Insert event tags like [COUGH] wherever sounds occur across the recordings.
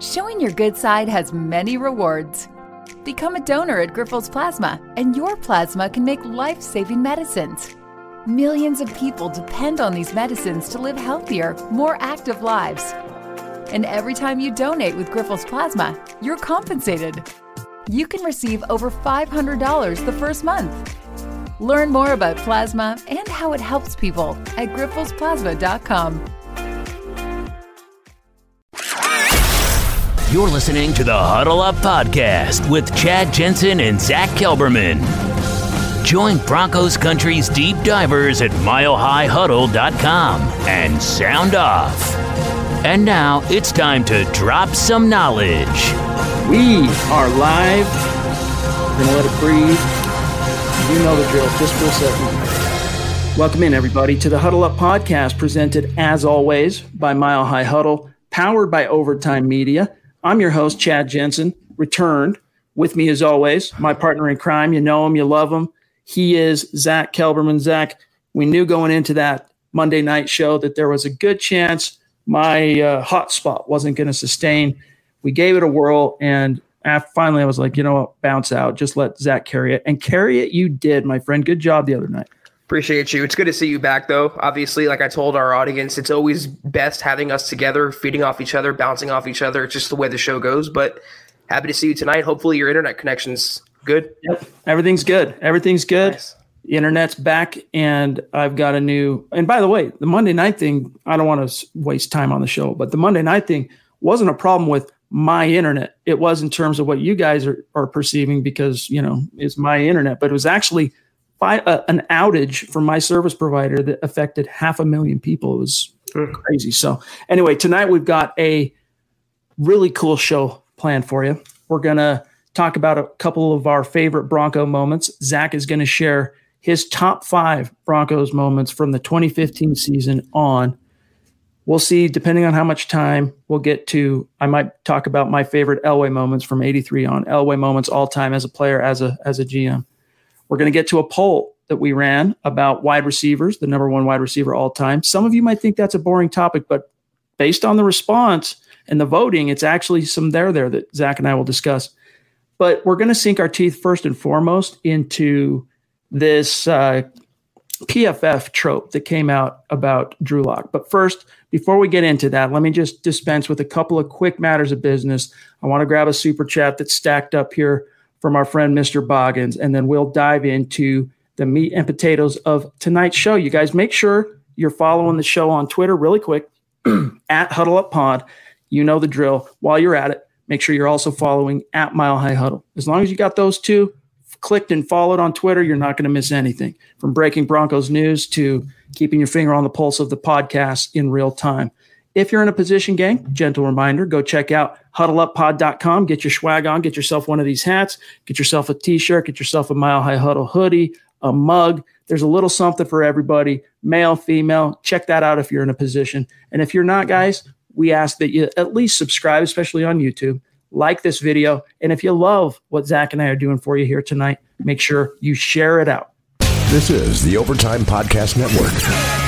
Showing your good side has many rewards. Become a donor at Grifols Plasma, and your plasma can make life saving medicines. Millions of people depend on these medicines to live healthier, more active lives. And every time you donate with Grifols Plasma, you're compensated. You can receive over $500 the first month. Learn more about plasma and how it helps people at grifolsplasma.com. You're listening to the Huddle Up Podcast with Chad Jensen and Zach Kelberman. Join Broncos Country's deep divers at milehighhuddle.com and sound off. And now it's time to drop some knowledge. We are live. We're gonna let it breathe. You know the drill. Just for a second. Welcome in, everybody, to the Huddle Up podcast, presented as always by Mile High Huddle, powered by Overtime Media. I'm your host, Chad Jensen, returned. With me, as always, my partner in crime. You know him, you love him. He is Zach Kelberman. Zach, we knew going into that Monday night show that there was a good chance my uh, hotspot wasn't going to sustain. We gave it a whirl, and after, finally, I was like, you know what, bounce out. Just let Zach carry it. And carry it, you did, my friend. Good job the other night. Appreciate you. It's good to see you back, though. Obviously, like I told our audience, it's always best having us together, feeding off each other, bouncing off each other. It's just the way the show goes. But happy to see you tonight. Hopefully, your internet connection's good. Yep. Everything's good. Everything's good. Nice. The internet's back, and I've got a new. And by the way, the Monday night thing, I don't want to waste time on the show, but the Monday night thing wasn't a problem with my internet. It was in terms of what you guys are, are perceiving because, you know, it's my internet, but it was actually by uh, an outage from my service provider that affected half a million people. It was crazy. So, anyway, tonight we've got a really cool show planned for you. We're going to talk about a couple of our favorite Bronco moments. Zach is going to share his top five Broncos moments from the 2015 season on. We'll see, depending on how much time we'll get to. I might talk about my favorite Elway moments from 83 on. Elway moments all time as a player, as a as a GM. We're going to get to a poll that we ran about wide receivers, the number one wide receiver all time. Some of you might think that's a boring topic, but based on the response and the voting, it's actually some there there that Zach and I will discuss. But we're going to sink our teeth first and foremost into this uh, PFF trope that came out about Drew Lock. But first, before we get into that, let me just dispense with a couple of quick matters of business. I want to grab a super chat that's stacked up here from our friend Mr. Boggins, and then we'll dive into the meat and potatoes of tonight's show. You guys make sure you're following the show on Twitter really quick [CLEARS THROAT] at Huddle Up Pod. You know the drill. While you're at it, make sure you're also following at Mile High Huddle. As long as you got those two clicked and followed on Twitter, you're not going to miss anything from breaking Broncos news to keeping your finger on the pulse of the podcast in real time. If you're in a position, gang, gentle reminder, go check out huddleuppod.com, get your swag on, get yourself one of these hats, get yourself a t-shirt, get yourself a Mile High Huddle hoodie, a mug. There's a little something for everybody, male, female. Check that out if you're in a position. And if you're not, guys, we ask that you at least subscribe, especially on YouTube, like this video. And if you love what Zach and I are doing for you here tonight, make sure you share it out. This is the Overtime Podcast Network.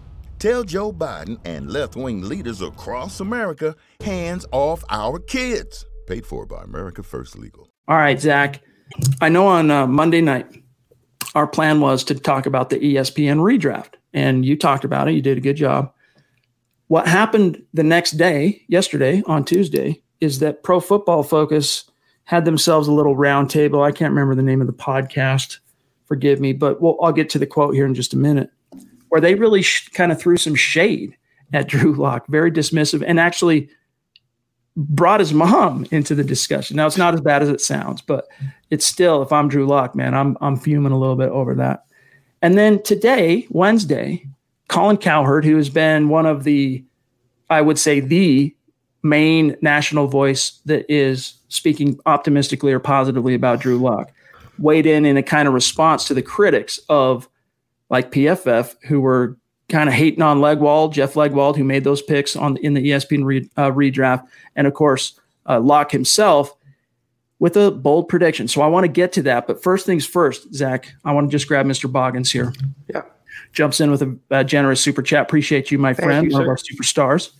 Tell Joe Biden and left wing leaders across America hands off our kids. Paid for by America First Legal. All right, Zach. I know on uh, Monday night, our plan was to talk about the ESPN redraft, and you talked about it. You did a good job. What happened the next day, yesterday on Tuesday, is that Pro Football Focus had themselves a little roundtable. I can't remember the name of the podcast. Forgive me, but we'll, I'll get to the quote here in just a minute, where they really sh- kind of threw some shade at Drew Lock, very dismissive, and actually brought his mom [LAUGHS] into the discussion. Now it's not as bad as it sounds, but it's still, if I'm Drew Lock, man, I'm I'm fuming a little bit over that. And then today, Wednesday, Colin Cowherd, who has been one of the, I would say, the main national voice that is speaking optimistically or positively about Drew Lock, weighed in in a kind of response to the critics of like PFF who were kind of hating on Legwold, Jeff Legwold, who made those picks on in the ESPN re, uh, redraft, and of course uh, Lock himself with a bold prediction. So I want to get to that, but first things first, Zach, I want to just grab Mr. Boggins here. Yeah jumps in with a, a generous super chat. Appreciate you, my Thank friend, you, one of our superstars.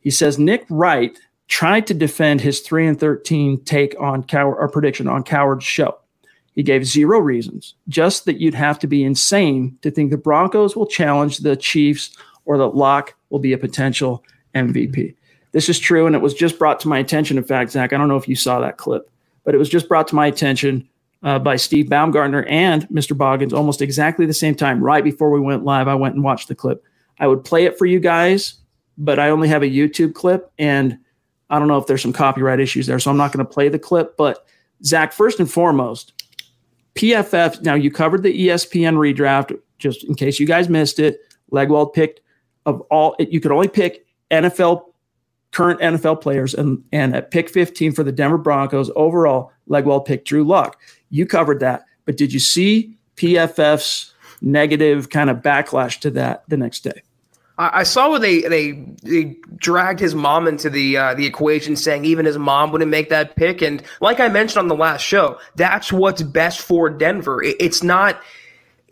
He says Nick Wright tried to defend his three and thirteen take on Cowherd or prediction on Cowherd's show. He gave zero reasons, just that you'd have to be insane to think the Broncos will challenge the Chiefs or that Lock will be a potential MVP. This is true, and it was just brought to my attention. In fact, Zach, I don't know if you saw that clip, but it was just brought to my attention uh, by Steve Baumgartner and Mr. Boggins almost exactly the same time. Right before we went live, I went and watched the clip. I would play it for you guys, but I only have a YouTube clip, and I don't know if there's some copyright issues there, so I'm not going to play the clip. But Zach, first and foremost, PFF. Now you covered the ESPN redraft, just in case you guys missed it. Legwold picked of all. You could only pick NFL current NFL players, and and at pick 15 for the Denver Broncos overall, Legwold picked Drew Lock. You covered that, but did you see PFF's negative kind of backlash to that the next day? I saw where they they they dragged his mom into the uh, the equation, saying even his mom wouldn't make that pick. And like I mentioned on the last show, that's what's best for Denver. it's not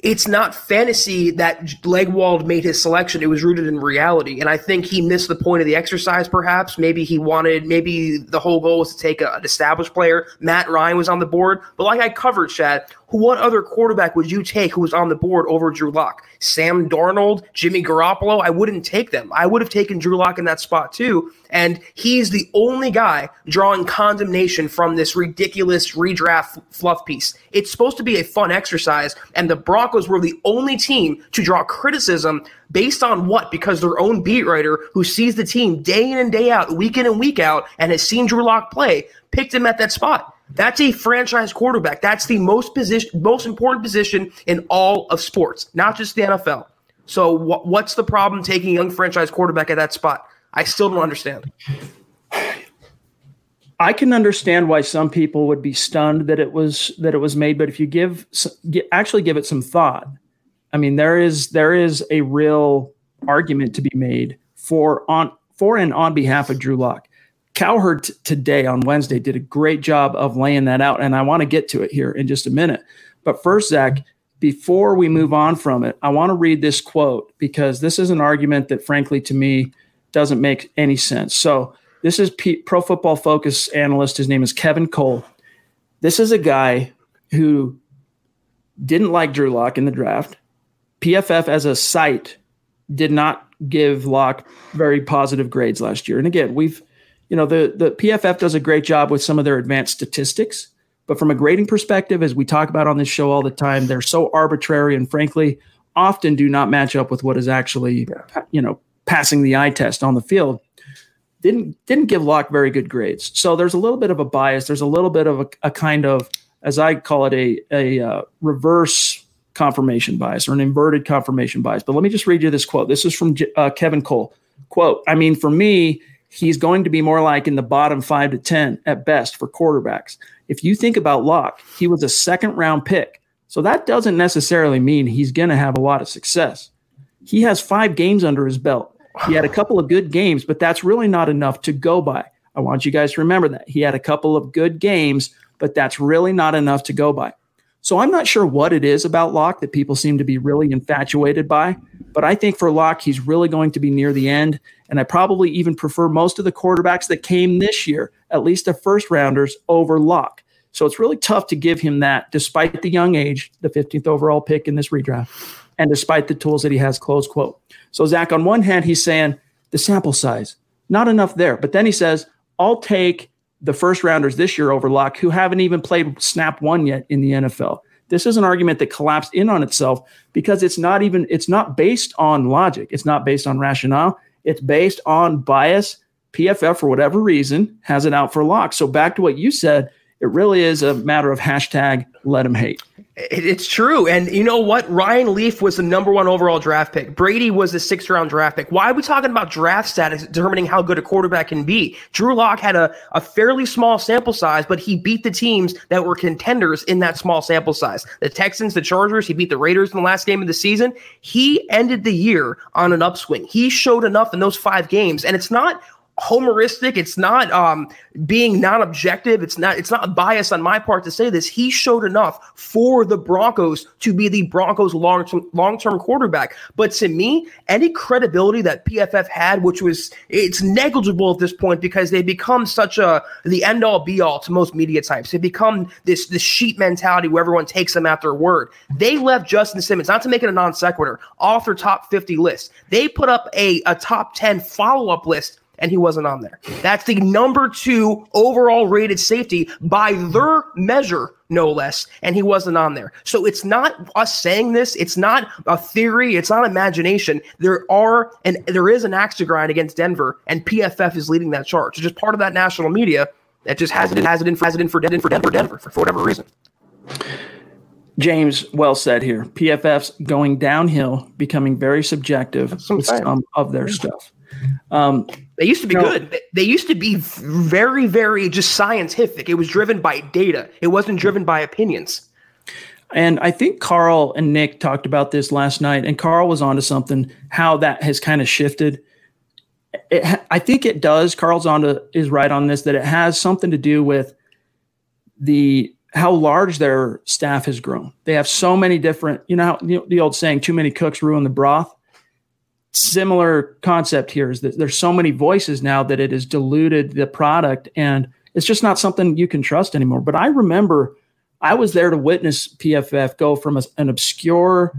it's not fantasy that Legwold made his selection. It was rooted in reality. And I think he missed the point of the exercise, perhaps. Maybe he wanted, maybe the whole goal was to take a, an established player. Matt Ryan was on the board. But like I covered, Chad, what other quarterback would you take who was on the board over Drew Lock? Sam Darnold, Jimmy Garoppolo? I wouldn't take them. I would have taken Drew Lock in that spot too. And he's the only guy drawing condemnation from this ridiculous redraft fluff piece. It's supposed to be a fun exercise, and the Broncos were the only team to draw criticism based on what? Because their own beat writer who sees the team day in and day out, week in and week out, and has seen Drew Lock play, picked him at that spot. That's a franchise quarterback. That's the most position, most important position in all of sports, not just the NFL. So, wh- what's the problem taking a young franchise quarterback at that spot? I still don't understand. I can understand why some people would be stunned that it was that it was made, but if you give actually give it some thought, I mean there is there is a real argument to be made for on for and on behalf of Drew Lock. Cowherd t- today on Wednesday did a great job of laying that out, and I want to get to it here in just a minute. But first, Zach, before we move on from it, I want to read this quote because this is an argument that, frankly, to me, doesn't make any sense. So, this is P- Pro Football Focus analyst. His name is Kevin Cole. This is a guy who didn't like Drew Lock in the draft. PFF as a site did not give Lock very positive grades last year. And again, we've, you know, the the PFF does a great job with some of their advanced statistics, but from a grading perspective, as we talk about on this show all the time, they're so arbitrary and frankly often do not match up with what is actually, you know, passing the eye test on the field. Didn't didn't give Lock very good grades. So there's a little bit of a bias. There's a little bit of a, a kind of, as I call it, a a uh, reverse confirmation bias or an inverted confirmation bias. But let me just read you this quote. This is from uh, Kevin Cole. Quote, I mean, for me, he's going to be more like in the bottom five to 10 at best for quarterbacks. If you think about Lock, he was a second round pick. So that doesn't necessarily mean he's going to have a lot of success. He has five games under his belt. He had a couple of good games, but that's really not enough to go by. I want you guys to remember that. He had a couple of good games, but that's really not enough to go by. So I'm not sure what it is about Lock that people seem to be really infatuated by, but I think for Lock, he's really going to be near the end. And I probably even prefer most of the quarterbacks that came this year, at least the first rounders, over Lock. So it's really tough to give him that despite the young age, the 15th overall pick in this redraft, and despite the tools that he has, close quote. So, Zach, on one hand, he's saying the sample size, not enough there. But then he says, I'll take the first rounders this year over Lock who haven't even played snap one yet in the NFL. This is an argument that collapsed in on itself because it's not even it's not based on logic. It's not based on rationale. It's based on bias. PFF for whatever reason has it out for Lock. So back to what you said, it really is a matter of hashtag let them hate. It's true. And you know what? Ryan Leaf was the number one overall draft pick. Brady was the sixth round draft pick. Why are we talking about draft status determining how good a quarterback can be? Drew Lock had a, a fairly small sample size, but he beat the teams that were contenders in that small sample size. The Texans, the Chargers, he beat the Raiders in the last game of the season. He ended the year on an upswing. He showed enough in those five games. And it's not homeristic it's not um, being non-objective. It's not it's not bias on my part to say this. He showed enough for the broncos to be the broncos long-term long-term quarterback. But to me any credibility that pff had which was it's negligible at this point because they become such a the end all be all to most media types. They become this this sheep mentality where everyone takes them at their word. They left justin simmons not to make it a non sequitur off their top 50 list. They put up a, a top 10 follow-up list and he wasn't on there. That's the number two overall rated safety by their measure, no less, and he wasn't on there. So it's not us saying this. It's not a theory. It's not imagination. There are and there is an axe to grind against Denver, and PFF is leading that charge. It's just part of that national media that just has it has it in has it in for Denver for Denver Denver for, whatever reason. James, well said here. PFF's going downhill, becoming very subjective with some of their stuff. Um, they used to be good. They used to be very, very just scientific. It was driven by data. It wasn't driven by opinions. And I think Carl and Nick talked about this last night, and Carl was onto something. How that has kind of shifted. It, I think it does. Carl's onto is right on this that it has something to do with the how large their staff has grown. They have so many different. You know, how, you know the old saying, "Too many cooks ruin the broth." Similar concept here is that there's so many voices now that it has diluted the product and it's just not something you can trust anymore. But I remember I was there to witness PFF go from a, an obscure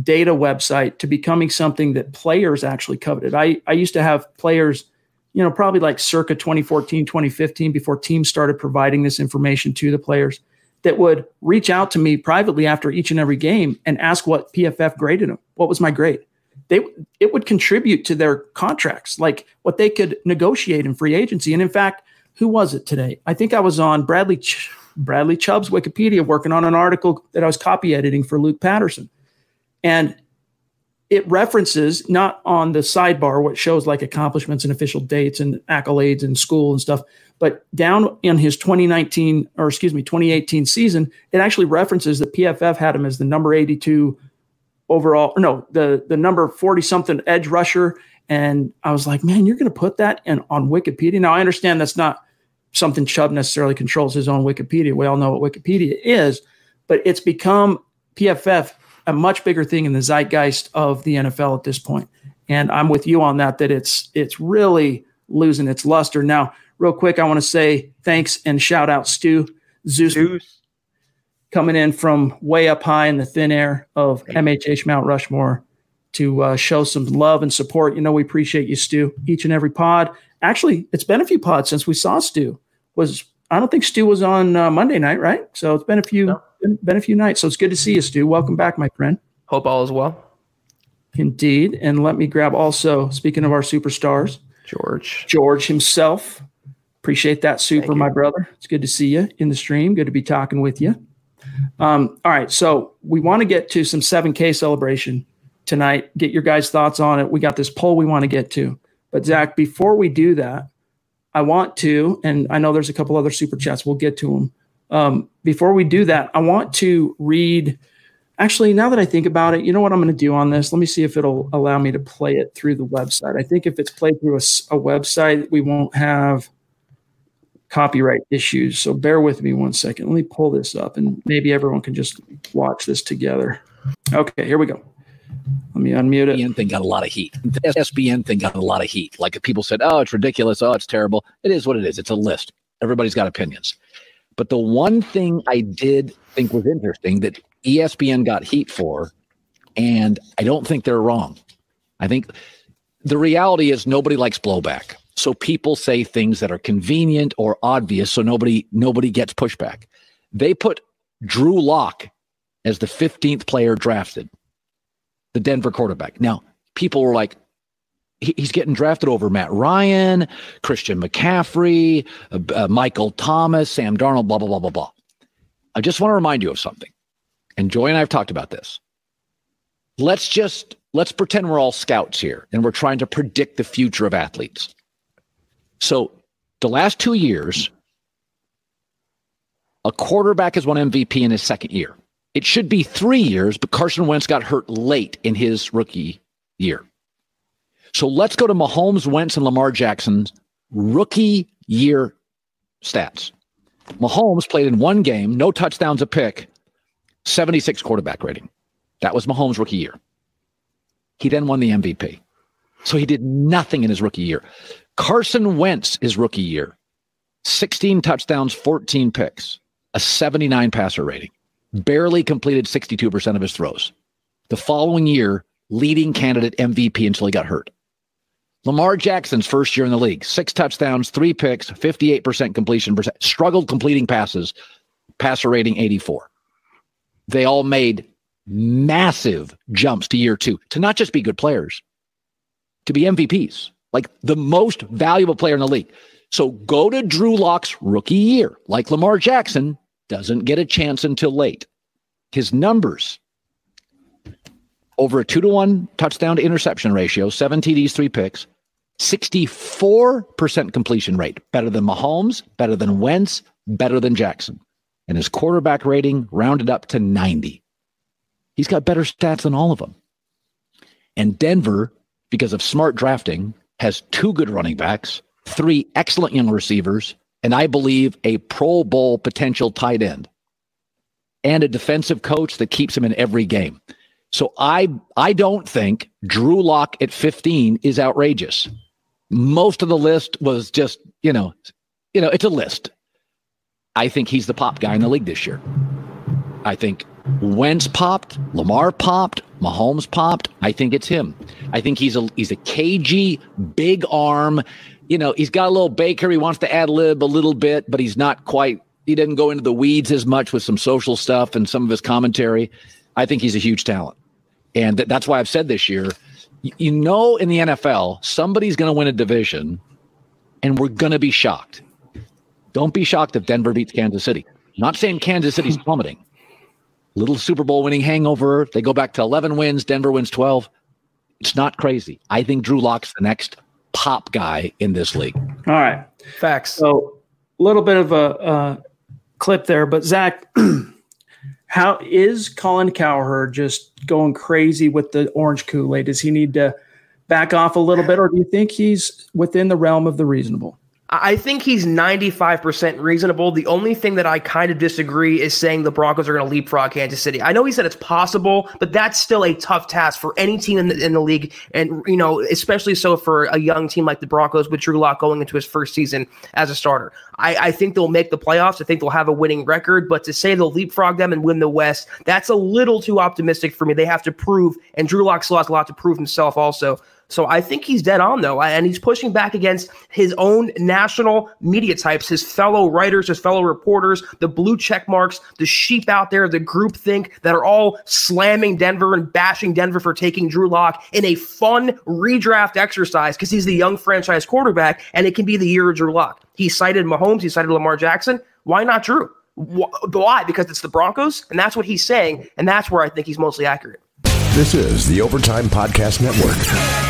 data website to becoming something that players actually coveted. I, I used to have players, you know, probably like circa 2014, 2015, before teams started providing this information to the players that would reach out to me privately after each and every game and ask what PFF graded them. What was my grade? They it would contribute to their contracts, like what they could negotiate in free agency. And in fact, who was it today? I think I was on Bradley Ch- Bradley Chubb's Wikipedia working on an article that I was copy editing for Luke Patterson, and it references not on the sidebar what shows like accomplishments and official dates and accolades and school and stuff but down in his 2019 or excuse me 2018 season it actually references that pff had him as the number 82 overall, no, the the number 40 something edge rusher. And I was like, man, you're going to put that in on Wikipedia. Now I understand that's not something Chubb necessarily controls his own Wikipedia. We all know what Wikipedia is, but it's become PFF a much bigger thing in the zeitgeist of the NFL at this point. And I'm with you on that, that it's it's really losing its luster. Now, real quick, I want to say thanks and shout out Stu Zeus, Zeus. Coming in from way up high in the thin air of MHH Mount Rushmore to uh, show some love and support. You know, we appreciate you, Stu, each and every pod. Actually, it's been a few pods since we saw Stu. Was I don't think Stu was on uh, Monday night, right? So it's been a few No. been, been a few nights. So it's good to see you, Stu. Welcome back, my friend. Hope all is well. Indeed. And let me grab also, speaking of our superstars, George. George himself. Appreciate that super, my brother. It's good to see you in the stream. Good to be talking with you. Um, all right. So we want to get to some 7K celebration tonight. Get your guys' thoughts on it. We got this poll we want to get to. But Zach, before we do that, I want to, and I know there's a couple other super chats. We'll get to them. Um, before we do that, I want to read. Actually, now that I think about it, you know what I'm going to do on this? Let me see if it'll allow me to play it through the website. I think if it's played through a website, we won't have copyright issues. So bear with me one second. Let me pull this up and maybe everyone can just watch this together. Okay, here we go. Let me unmute it. ESPN thing got a lot of heat. The ESPN thing got a lot of heat. Like people said, "Oh, it's ridiculous. Oh, it's terrible." It is what it is. It's a list. Everybody's got opinions. But the one thing I did think was interesting that ESPN got heat for, and I don't think they're wrong. I think the reality is nobody likes blowback. So people say things that are convenient or obvious so nobody nobody gets pushback. They put Drew Lock as the 15th player drafted the Denver quarterback. Now, people were like, he's getting drafted over Matt Ryan, Christian McCaffrey, uh, uh, Michael Thomas, Sam Darnold, blah, blah, blah, blah, blah. I just want to remind you of something. And Joy and I have talked about this. Let's just let's pretend we're all scouts here and we're trying to predict the future of athletes. So the last two years, a quarterback has won MVP in his second year. It should be three years, but Carson Wentz got hurt late in his rookie year. So let's go to Mahomes, Wentz, and Lamar Jackson's rookie year stats. Mahomes played in one game, no touchdowns, a pick, 76 quarterback rating. That was Mahomes' rookie year. He then won the MVP. So he did nothing in his rookie year. Carson Wentz, his rookie year, 16 touchdowns, 14 picks, a 79 passer rating barely completed 62% of his throws. The following year, leading candidate MVP until he got hurt. Lamar Jackson's first year in the league, six touchdowns, three picks, 58% completion percent, struggled completing passes, passer rating 84. They all made massive jumps to year two to not just be good players, to be MVPs, like the most valuable player in the league. So go to Drew Lock's rookie year, like Lamar Jackson, doesn't get a chance until late. His numbers over a two to one touchdown to interception ratio, seven TDs, three picks, 64% completion rate, better than Mahomes, better than Wentz, better than Jackson. And his quarterback rating rounded up to 90. He's got better stats than all of them. And Denver, because of smart drafting, has two good running backs, three excellent young receivers, and I believe a Pro Bowl potential tight end and a defensive coach that keeps him in every game. So I I don't think Drew Lock at 15 is outrageous. Most of the list was just, you know, you know, it's a list. I think he's the pop guy in the league this year. I think Wentz popped, Lamar popped, Mahomes popped. I think it's him. I think he's a he's a cagey, big arm. You know, he's got a little Baker. He wants to ad lib a little bit, but he's not quite. He doesn't go into the weeds as much with some social stuff and some of his commentary. I think he's a huge talent, and th- that's why I've said this year. You know, in the NFL, somebody's going to win a division, and we're going to be shocked. Don't be shocked if Denver beats Kansas City. Not saying Kansas City's plummeting. Little Super Bowl winning hangover. They go back to 11 wins. Denver wins 12. It's not crazy. I think Drew Lock's the next pop guy in this league. All right. Facts. So a little bit of a, uh clip there, but Zach, [CLEARS THROAT] how is Colin Cowherd just going crazy with the orange Kool Aid? Does he need to back off a little bit, or do you think he's within the realm of the reasonable? I think he's 95% reasonable. The only thing that I kind of disagree is saying the Broncos are going to leapfrog Kansas City. I know he said it's possible, but that's still a tough task for any team in the, in the league. And, you know, especially so for a young team like the Broncos with Drew Lock going into his first season as a starter. I, I think they'll make the playoffs. I think they'll have a winning record, but to say they'll leapfrog them and win the West, that's a little too optimistic for me. They have to prove, and Drew Lock still has a lot to prove himself also. So I think he's dead on though, and he's pushing back against his own national media types, his fellow writers, his fellow reporters, the blue check marks, the sheep out there, the group think that are all slamming Denver and bashing Denver for taking Drew Lock in a fun redraft exercise because he's the young franchise quarterback and it can be the year of Drew Lock. He cited Mahomes, he cited Lamar Jackson. Why not Drew? Why? Because it's the Broncos, and that's what he's saying, and that's where I think he's mostly accurate. This is the Overtime Podcast Network.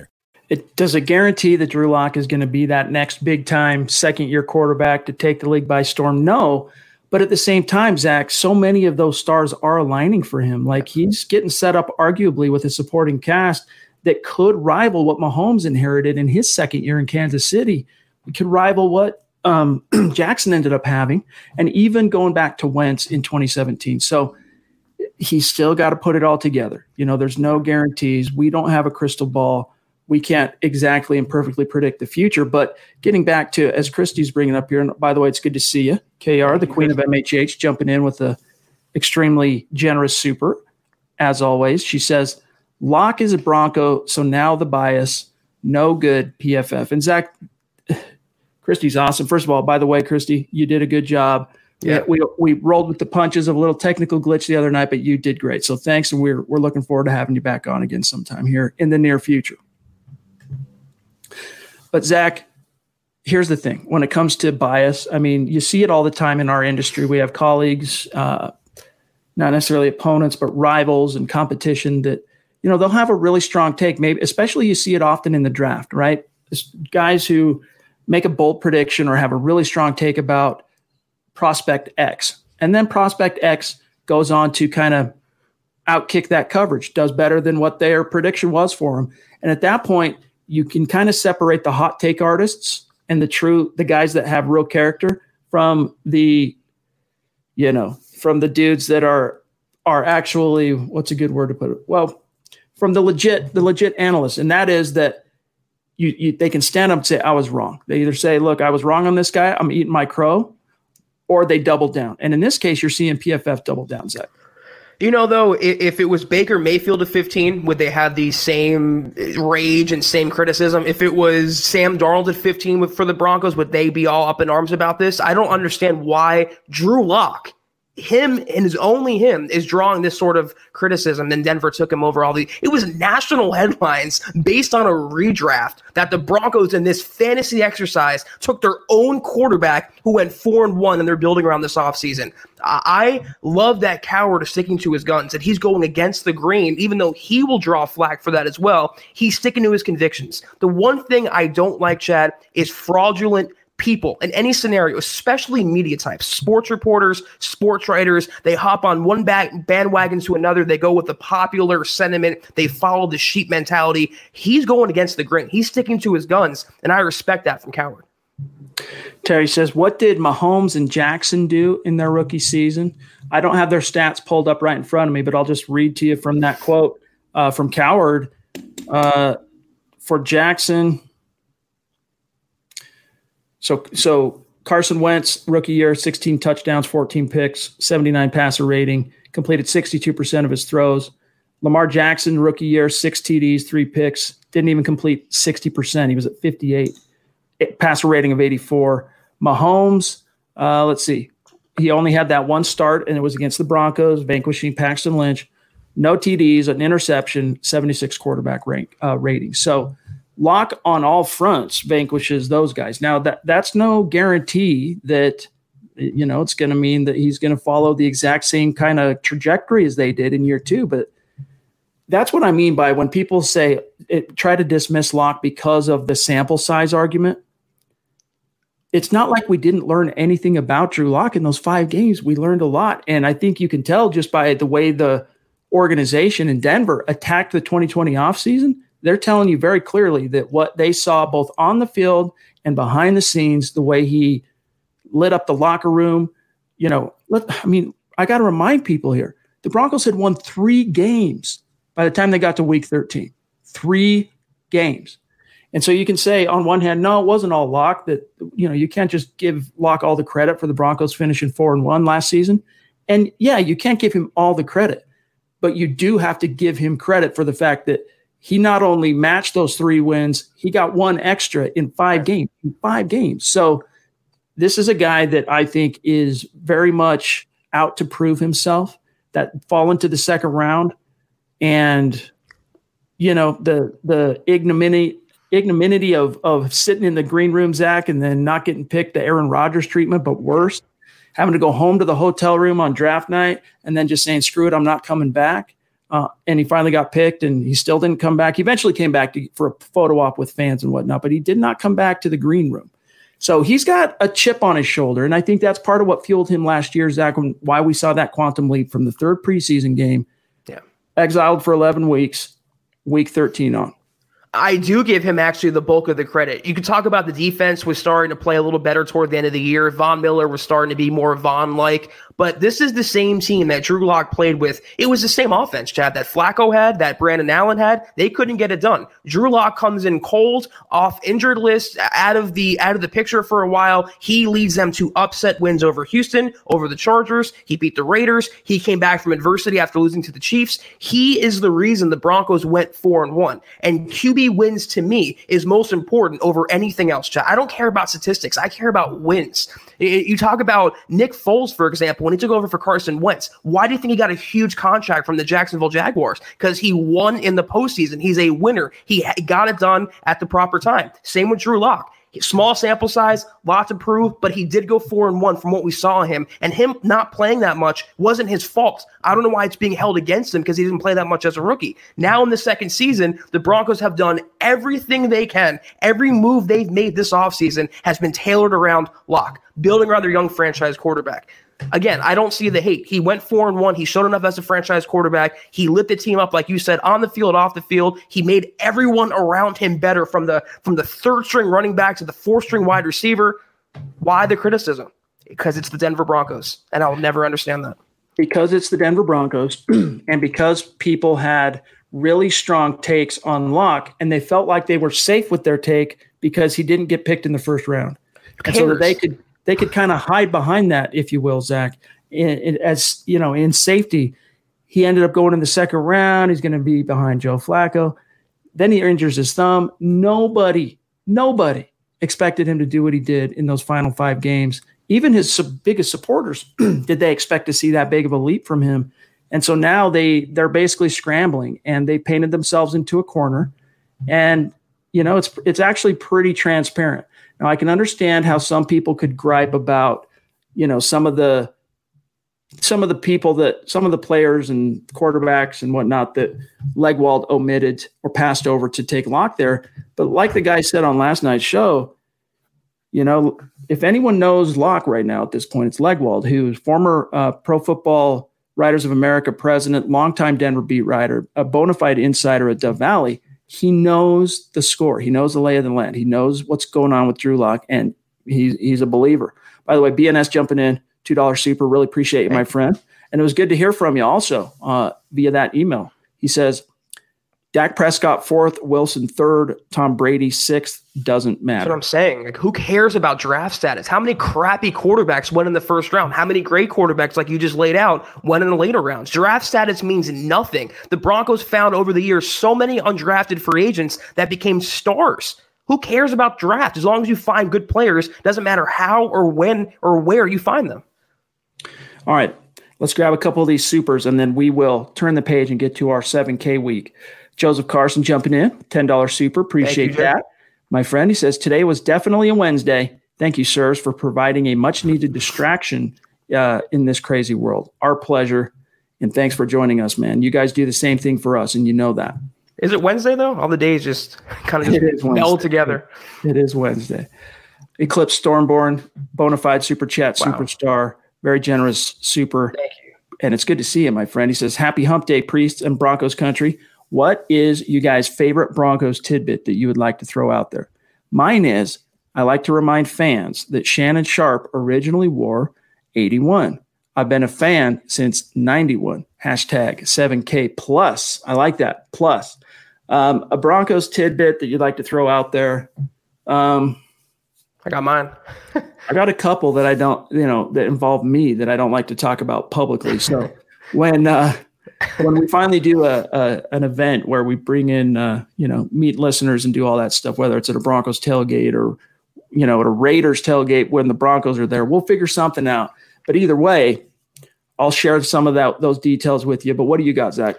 It does it guarantee that Drew Lock is going to be that next big time second year quarterback to take the league by storm? No. But at the same time, Zach, so many of those stars are aligning for him. Like he's getting set up arguably with a supporting cast that could rival what Mahomes inherited in his second year in Kansas City. It could rival what um, [CLEARS THROAT] Jackson ended up having, and even going back to Wentz in 2017. So he's still got to put it all together. You know, there's no guarantees. We don't have a crystal ball we can't exactly and perfectly predict the future. But getting back to as Christy's bringing up here, and by the way, it's good to see you, KR, the queen of MHH, jumping in with a extremely generous super, as always. She says, Lock is a Bronco, so now the bias, no good PFF. And Zach, [SIGHS] Christy's awesome. First of all, by the way, Christy, you did a good job. Yeah, we, we rolled with the punches of a little technical glitch the other night, but you did great. So thanks, and we're we're looking forward to having you back on again sometime here in the near future. But Zach, here's the thing: when it comes to bias, I mean, you see it all the time in our industry. We have colleagues, uh, not necessarily opponents, but rivals and competition that you know they'll have a really strong take. Maybe, especially you see it often in the draft, right? It's guys who make a bold prediction or have a really strong take about prospect X, and then prospect X goes on to kind of outkick that coverage, does better than what their prediction was for him, and at that point you can kind of separate the hot take artists and the true the guys that have real character from the you know from the dudes that are are actually what's a good word to put it? Well from the legit the legit analysts. And that is that you, you they can stand up and say i was wrong. They either say look i was wrong on this guy. I'm eating my crow or they double down. And in this case you're seeing pff double down zach you know, though, if it was Baker Mayfield at 15, would they have the same uh, rage and same criticism? If it was Sam Darnold at 15 for the Broncos, would they be all up in arms about this? I don't understand why Drew Lock him and is only him is drawing this sort of criticism. Then Denver took him over all the. It was national [LAUGHS] headlines based on a redraft that the Broncos in this fantasy exercise took their own quarterback who went four and one, and they're building around this offseason. I love that Cowherd sticking to his guns, that he's going against the grain, even though he will draw flack for that as well. He's sticking to his convictions. The one thing I don't like, Chad, is fraudulent people in any scenario, especially media types, sports reporters, sports writers, they hop on one bandwagon to another. They go with the popular sentiment. They follow the sheep mentality. He's going against the grain. He's sticking to his guns, and I respect that from Cowherd. Terry says, What did Mahomes and Jackson do in their rookie season? I don't have their stats pulled up right in front of me, but I'll just read to you from that quote uh, from Cowherd Uh, for Jackson, so so Carson Wentz rookie year, 16 touchdowns, 14 picks, 79 passer rating, completed 62% of his throws. Lamar Jackson rookie year, six TDs, three picks, didn't even complete 60%. He was at 58, passer rating of 84. Mahomes, uh, let's see, he only had that one start, and it was against the Broncos, vanquishing Paxton Lynch. No TDs, an interception, 76 quarterback rank uh, rating. So Lock on all fronts vanquishes those guys. Now that that's no guarantee that you know it's going to mean that he's going to follow the exact same kind of trajectory as they did in year two, but that's what I mean by when people say it, try to dismiss Lock because of the sample size argument. It's not like we didn't learn anything about Drew Lock in those five games. We learned a lot, and I think you can tell just by the way the organization in Denver attacked the 2020 offseason they're telling you very clearly that what they saw both on the field and behind the scenes, the way he lit up the locker room, you know, let, I mean, I got to remind people here the Broncos had won three games by the time they got to week 13. Three games. And so you can say on one hand, no, it wasn't all Lock. That you know you can't just give Lock all the credit for the Broncos finishing four and one last season. And yeah, you can't give him all the credit, but you do have to give him credit for the fact that he not only matched those three wins, he got one extra in five games. In five games. So this is a guy that I think is very much out to prove himself. That fall into the second round, and you know the the ignominy ignominy of of sitting in the green room, Zach, and then not getting picked, the Aaron Rodgers treatment, but worse, having to go home to the hotel room on draft night and then just saying, "Screw it, I'm not coming back." Uh, and he finally got picked and he still didn't come back. He eventually came back to, for a photo op with fans and whatnot, but he did not come back to the green room. So he's got a chip on his shoulder. And I think that's part of what fueled him last year, Zach, why we saw that quantum leap from the third preseason game. Yeah. Exiled for 11 weeks, week 13 on. I do give him actually the bulk of the credit. You could talk about the defense was starting to play a little better toward the end of the year. Von Miller was starting to be more Von like, but this is the same team that Drew Lock played with. It was the same offense, Chad, that Flacco had, that Brandon Allen had. They couldn't get it done. Drew Lock comes in cold, off injured list, out of the out of the picture for a while. He leads them to upset wins over Houston, over the Chargers. He beat the Raiders. He came back from adversity after losing to the Chiefs. He is the reason the Broncos went four and one. And QB wins to me is most important over anything else, Chad. I don't care about statistics. I care about wins. You talk about Nick Foles, for example, when he took over for Carson Wentz. Why do you think he got a huge contract from the Jacksonville Jaguars? Because he won in the postseason. He's a winner. He got it done at the proper time. Same with Drew Lock. Small sample size, lot to prove, but he did go four and one from what we saw him. And him not playing that much wasn't his fault. I don't know why it's being held against him because he didn't play that much as a rookie. Now in the second season, the Broncos have done everything they can. Every move they've made this offseason has been tailored around Lock, building around their young franchise quarterback. Again, I don't see the hate. He went four and one. He showed enough as a franchise quarterback. He lit the team up, like you said, on the field, off the field. He made everyone around him better from the from the third string running back to the fourth string wide receiver. Why the criticism? Because it's the Denver Broncos, and I'll never understand that. Because it's the Denver Broncos, [CLEARS THROAT] and because people had really strong takes on Lock, and they felt like they were safe with their take because he didn't get picked in the first round, and so that they could they could kind of hide behind that, if you will, Zach. In, in, as you know, in safety, he ended up going in the second round. He's going to be behind Joe Flacco. Then he injures his thumb. Nobody, nobody expected him to do what he did in those final five games. even his biggest supporters [CLEARS THROAT] did they expect to see that big of a leap from him? And so now they they're basically scrambling and they painted themselves into a corner. And you know, it's it's actually pretty transparent. Now I can understand how some people could gripe about, you know, some of the some of the people that some of the players and quarterbacks and whatnot that Legwold omitted or passed over to take Lock there. But like the guy said on last night's show, you know, if anyone knows Lock right now at this point, it's Legwold, who's former uh, Pro Football Writers of America president, longtime Denver beat writer, a bona fide insider at Dove Valley. He knows the score. He knows the lay of the land. He knows what's going on with Drew Lock, and he's he's a believer. By the way, BNS jumping in two dollar super. Really appreciate you, my friend. And it was good to hear from you also uh, via that email. He says, Dak Prescott fourth, Wilson third, Tom Brady sixth. Doesn't matter. That's what I'm saying. Like, who cares about draft status? How many crappy quarterbacks went in the first round? How many great quarterbacks, like you just laid out, went in the later rounds? Draft status means nothing. The Broncos found over the years so many undrafted free agents that became stars. Who cares about draft? As long as you find good players, doesn't matter how or when or where you find them. All right, let's grab a couple of these supers and then we will turn the page and get to our 7K week. Joseph Carson jumping in, $10 super. Appreciate you, that. My friend, he says, today was definitely a Wednesday. Thank you, sirs, for providing a much needed distraction uh, in this crazy world. Our pleasure. And thanks for joining us, man. You guys do the same thing for us, and you know that. Is it Wednesday though? All the days just kind of just meld together. It is Wednesday. Eclipse Stormborn, bona fide super chat wow. superstar, very generous super. Thank you. And it's good to see you, my friend. He says, Happy Hump Day, priests and Broncos country. What is you guys' favorite Broncos tidbit that you would like to throw out there? Mine is I like to remind fans that Shannon Sharpe originally wore 81. I've been a fan since 91. Hashtag 7K plus. I like that. Plus. Um, a Broncos tidbit that you'd like to throw out there. Um, I got mine. [LAUGHS] I got a couple that I don't, you know, that involve me that I don't like to talk about publicly. So [LAUGHS] when uh, when we finally do a, a, an event where we bring in, uh, you know, meet listeners and do all that stuff, whether it's at a Broncos tailgate or, you know, at a Raiders tailgate when the Broncos are there, we'll figure something out. But either way, I'll share some of that those details with you. But what do you got, Zach?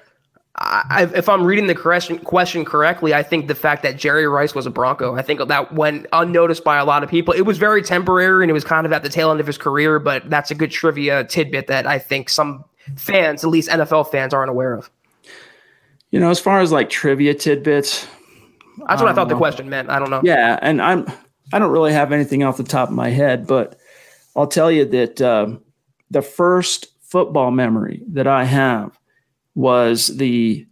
I, if I'm reading the question, question correctly, I think the fact that Jerry Rice was a Bronco, I think that went unnoticed by a lot of people. It was very temporary and it was kind of at the tail end of his career, but that's a good trivia tidbit that I think some fans, at least NFL fans, aren't aware of. You know, as far as like trivia tidbits, that's what I, I thought know. the question meant. I don't know. Yeah, and I'm I don't really have anything off the top of my head, but I'll tell you that um, the first football memory that I have was the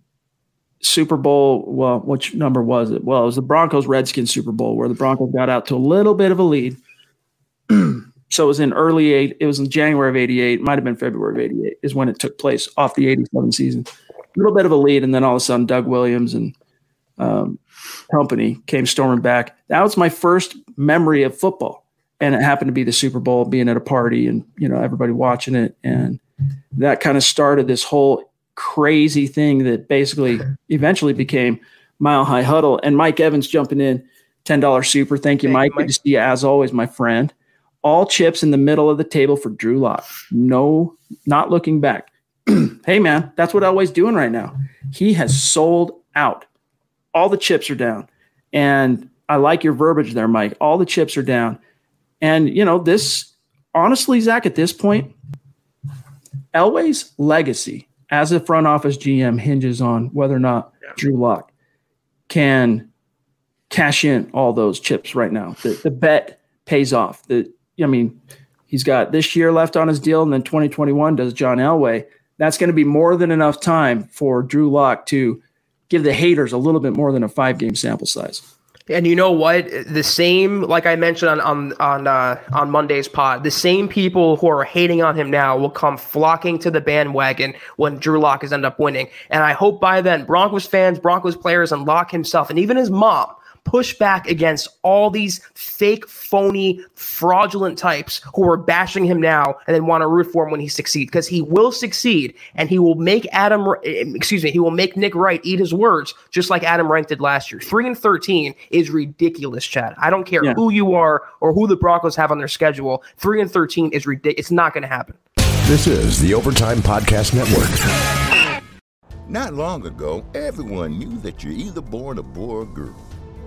Super Bowl. Well, which number was it? Well, it was the Broncos Redskins Super Bowl where the Broncos got out to a little bit of a lead. [CLEARS THROAT] so it was in early eight. It was in January of '88. Might have been February of '88 is when it took place off the '87 season. A little bit of a lead, and then all of a sudden, Doug Williams and um, company came storming back. That was my first memory of football, and it happened to be the Super Bowl, being at a party and you know everybody watching it, and that kind of started this whole crazy thing that basically eventually became Mile High Huddle. And Mike Evans jumping in, $10 super. Thank you, Thank Mike. You, Mike. Good to see you as always, my friend. All chips in the middle of the table for Drew Lock. No, not looking back. [CLEARS THROAT] hey, man, that's what Elway's doing right now. He has sold out. All the chips are down. And I like your verbiage there, Mike. All the chips are down. And, you know, this, honestly, Zach, at this point, Elway's legacy as a front office GM hinges on whether or not yeah. Drew Lock can cash in all those chips right now. The, the bet pays off. The I mean, he's got this year left on his deal, and then 2021 does John Elway. That's going to be more than enough time for Drew Lock to give the haters a little bit more than a five game sample size. And you know what? The same, like I mentioned on on on uh, on Monday's pod, the same people who are hating on him now will come flocking to the bandwagon when Drew Lock has end up winning. And I hope by then, Broncos fans, Broncos players, and Lock himself, and even his mom push back against all these fake, phony, fraudulent types who are bashing him now and then want to root for him when he succeeds because he will succeed and he will make Adam, eh, excuse me, he will make Nick Wright eat his words just like Adam Rank did last year. Three and thirteen is ridiculous, Chad. I don't care yeah. who you are or who the Broncos have on their schedule. Three and thirteen is ridiculous. It's not going to happen. This is the Overtime Podcast Network. Not long ago, everyone knew that you're either born a boy or girl.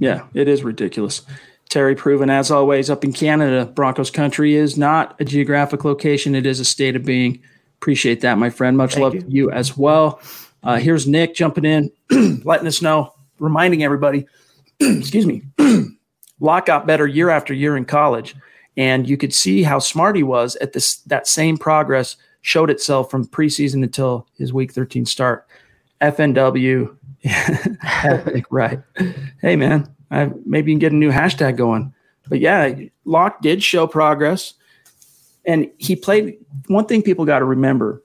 Yeah, it is ridiculous. Terry Proven, as always, up in Canada, Broncos country is not a geographic location, it is a state of being. Appreciate that, my friend. Much Thank love you. to you as well. Uh, here's Nick jumping in, [CLEARS THROAT] letting us know, reminding everybody, [CLEARS THROAT] excuse me, [CLEARS THROAT] Lock got better year after year in college. And you could see how smart he was at this that same progress showed itself from preseason until his week 13 start. FNW [LAUGHS] [LAUGHS] right. Hey, man, I, maybe you can get a new hashtag going. But yeah, Lock did show progress. And he played one thing people got to remember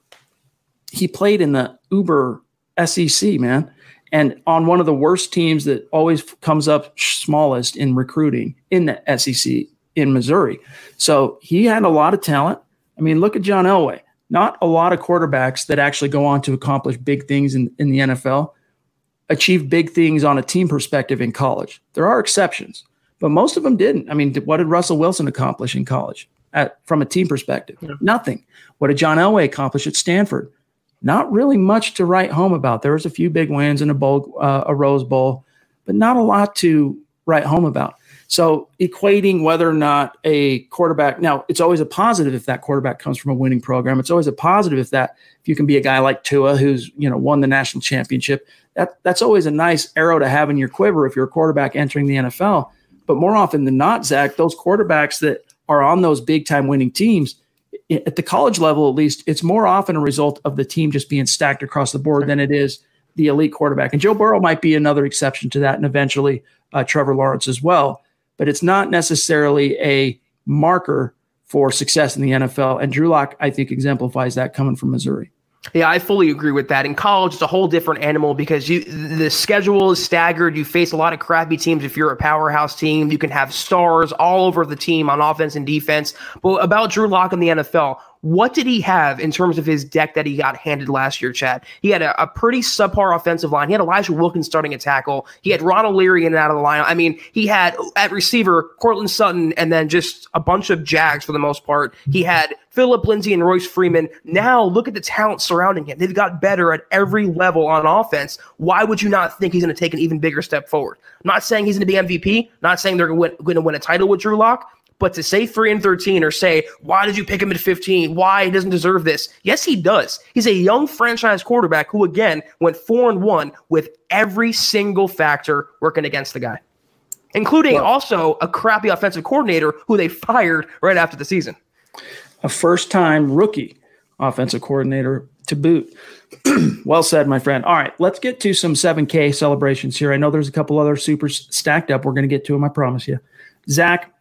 he played in the Uber SEC, man, and on one of the worst teams that always comes up smallest in recruiting in the SEC in Missouri. So he had a lot of talent. I mean, look at John Elway. Not a lot of quarterbacks that actually go on to accomplish big things in, in the NFL achieve big things on a team perspective in college. There are exceptions, but most of them didn't. I mean, what did Russell Wilson accomplish in college at, from a team perspective? Yeah. Nothing. What did John Elway accomplish at Stanford? Not really much to write home about. There was a few big wins in a bowl, uh, a Rose Bowl, but not a lot to write home about. So equating whether or not a quarterback now it's always a positive if that quarterback comes from a winning program. It's always a positive if that if you can be a guy like Tua who's you know won the national championship that that's always a nice arrow to have in your quiver if you're a quarterback entering the NFL. But more often than not, Zach, those quarterbacks that are on those big time winning teams at the college level, at least, it's more often a result of the team just being stacked across the board than it is the elite quarterback. And Joe Burrow might be another exception to that, and eventually uh, Trevor Lawrence as well. But it's not necessarily a marker for success in the NFL. And Drew Lock, I think, exemplifies that coming from Missouri. Yeah, I fully agree with that. In college, it's a whole different animal because you the schedule is staggered. You face a lot of crappy teams. If you're a powerhouse team, you can have stars all over the team on offense and defense. But about Drew Lock in the NFL, what did he have in terms of his deck that he got handed last year, Chad? He had a, a, pretty subpar offensive line. He had Elijah Wilkins starting a tackle. He had Ronald Leary in and out of the line. I mean, he had at receiver Courtland Sutton and then just a bunch of Jags for the most part. He had Phillip Lindsay and Royce Freeman. Now look at the talent surrounding him. They've got better at every level on offense. Why would you not think he's going to take an even bigger step forward? I'm not saying he's going to be MVP. Not saying they're going to win a title with Drew Lock. But to say three and 13 or say, why did you pick him at 15? Why he doesn't deserve this? Yes, he does. He's a young franchise quarterback who, again, went four and one with every single factor working against the guy, including well, also a crappy offensive coordinator who they fired right after the season. A first time rookie offensive coordinator to boot. [CLEARS THROAT] well said, my friend. All right, let's get to some 7K celebrations here. I know there's a couple other supers stacked up. We're going to get to them, I promise you. Zach,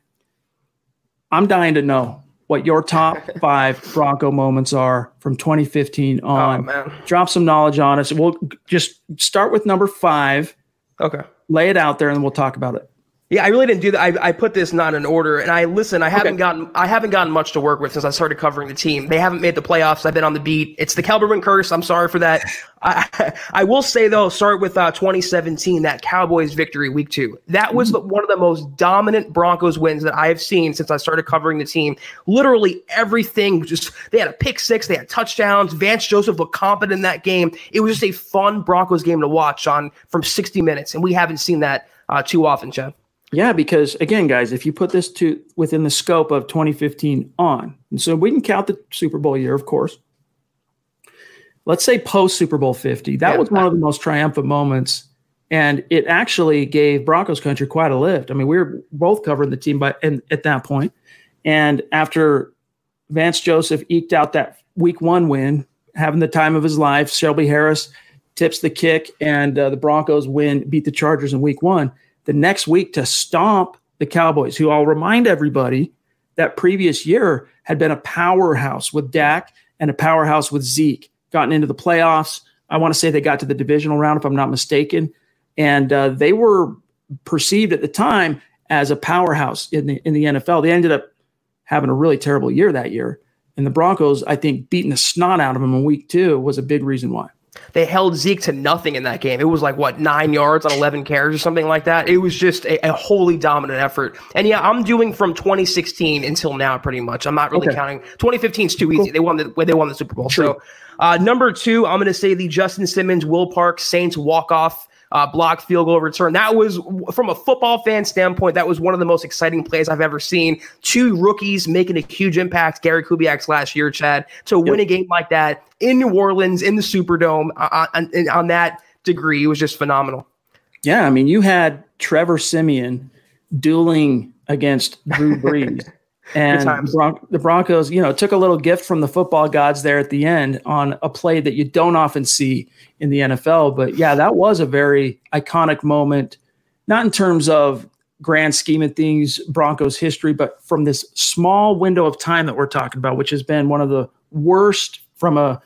I'm dying to know what your top [LAUGHS] five Bronco moments are from 2015 on. Oh, Drop some knowledge on us. We'll just start with number five. Okay. Lay it out there, and we'll talk about it. Yeah, I really didn't do that. I, I put this not in order, and I listen. I haven't Okay. gotten I haven't gotten much to work with since I started covering the team. They haven't made the playoffs. I've been on the beat. It's the Kelberman curse. I'm sorry for that. I [LAUGHS] I will say though, start with uh, 2017, that Cowboys victory week two. That was the, one of the most dominant Broncos wins that I have seen since I started covering the team. Literally everything. Just they had a pick six, they had touchdowns. Vance Joseph looked competent in that game. It was just a fun Broncos game to watch on from 60 minutes, and we haven't seen that uh, too often, Chad. Yeah, because again, guys, if you put this to within the scope of 2015 on, and so we can count the Super Bowl year, of course. Let's say post Super Bowl 50. That Yeah. was one of the most triumphant moments. And it actually gave Broncos country quite a lift. I mean, we were both covering the team by and at that point. And after Vance Joseph eked out that week one win, having the time of his life, Shelby Harris tips the kick, and uh, the Broncos win, beat the Chargers in week one. The next week to stomp the Cowboys, who I'll remind everybody that previous year had been a powerhouse with Dak and a powerhouse with Zeke, gotten into the playoffs. I want to say they got to the divisional round, if I'm not mistaken. And uh, they were perceived at the time as a powerhouse in the in the NFL. They ended up having a really terrible year that year. And the Broncos, I think, beating the snot out of them in week two was a big reason why. They held Zeke to nothing in that game. It was like what nine yards on eleven carries or something like that. It was just a, a wholly dominant effort. And yeah, I'm doing from 2016 until now, pretty much. I'm not really Okay. counting. 2015 is too easy. They won the they won the Super Bowl. True. So uh, number two, I'm going to say the Justin Simmons Will Park Saints walk off. Uh, blocked field goal return. That was, from a football fan standpoint, that was one of the most exciting plays I've ever seen. Two rookies making a huge impact. Gary Kubiak's last year, Chad, to win a game like that in New Orleans in the Superdome uh, on, on that degree it was just phenomenal. Yeah, I mean, you had Trevor Siemian dueling against Drew Brees. [LAUGHS] And the, Bron- the Broncos, you know, took a little gift from the football gods there at the end on a play that you don't often see in the NFL. But yeah, that was a very iconic moment, not in terms of grand scheme of things, Broncos history, but from this small window of time that we're talking about, which has been one of the worst from a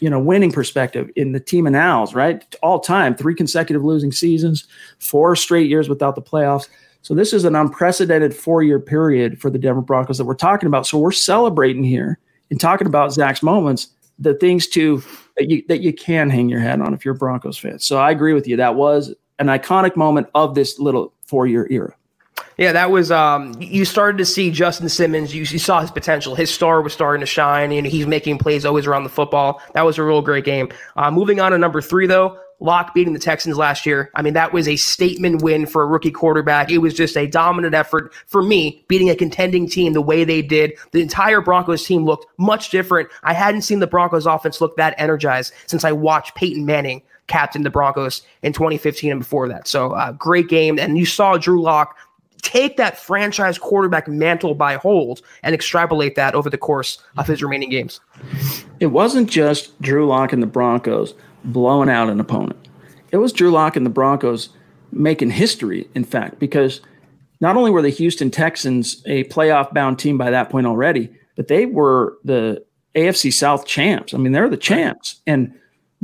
you know winning perspective in the team annals, right? All time, three consecutive losing seasons, four straight years without the playoffs. So this is an unprecedented four-year period for the Denver Broncos that we're talking about. So we're celebrating here and talking about Zach's moments, the things to that you that you can hang your hat on if you're a Broncos fan. So I agree with you. That was an iconic moment of this little four-year era. Yeah, that was. Um, you started to see Justin Simmons. You, you saw his potential. His star was starting to shine, and he's making plays always around the football. That was a real great game. Uh, moving on to number three, though, Lock beating the Texans last year. I mean, that was a statement win for a rookie quarterback. It was just a dominant effort for me, beating a contending team the way they did. The entire Broncos team looked much different. I hadn't seen the Broncos offense look that energized since I watched Peyton Manning captain the Broncos in 2015 and before that. So, uh, great game. And you saw Drew Lock take that franchise quarterback mantle by hold and extrapolate that over the course of his remaining games. It wasn't just Drew Lock and the Broncos blowing out an opponent. It was Drew Lock and the Broncos making history, in fact, because not only were the Houston Texans a playoff bound team by that point already, but they were the AFC South champs. I mean, they're the champs. And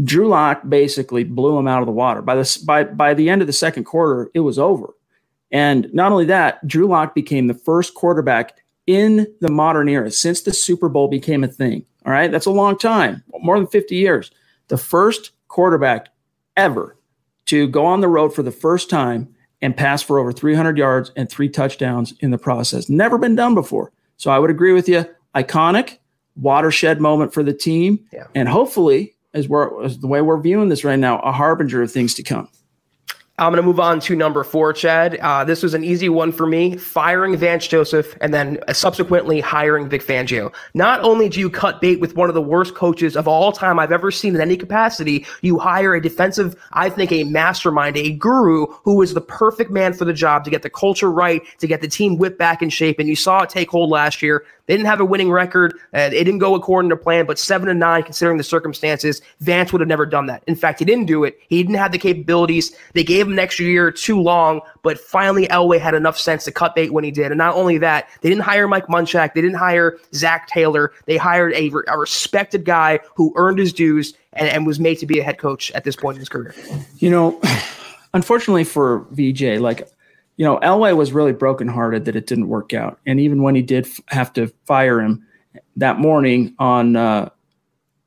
Drew Lock basically blew them out of the water. By the, by, by the end of the second quarter, it was over. And not only that, Drew Lock became the first quarterback in the modern era since the Super Bowl became a thing. All right. That's a long time, more than 50 years. The first quarterback ever to go on the road for the first time and pass for over 300 yards and three touchdowns in the process. Never been done before. So I would agree with you. Iconic watershed moment for the team. Yeah. And hopefully, as we're as the way we're viewing this right now, a harbinger of things to come. I'm going to move on to number four, Chad. Uh, this was an easy one for me. Firing Vance Joseph and then subsequently hiring Vic Fangio. Not only do you cut bait with one of the worst coaches of all time I've ever seen in any capacity, you hire a defensive, I think, a mastermind, a guru who is the perfect man for the job to get the culture right, to get the team whipped back in shape. And you saw it take hold last year. They didn't have a winning record. Uh, it didn't go according to plan, but seven and nine, considering the circumstances, Vance would have never done that. In fact, he didn't do it. He didn't have the capabilities. They gave him an extra year too long, but finally Elway had enough sense to cut bait when he did. And not only that, they didn't hire Mike Munchak. They didn't hire Zac Taylor. They hired a, a respected guy who earned his dues and, and was made to be a head coach at this point in his career. You know, [SIGHS] unfortunately for VJ, like you know, Elway was really brokenhearted that it didn't work out. And even when he did f- have to fire him that morning on uh,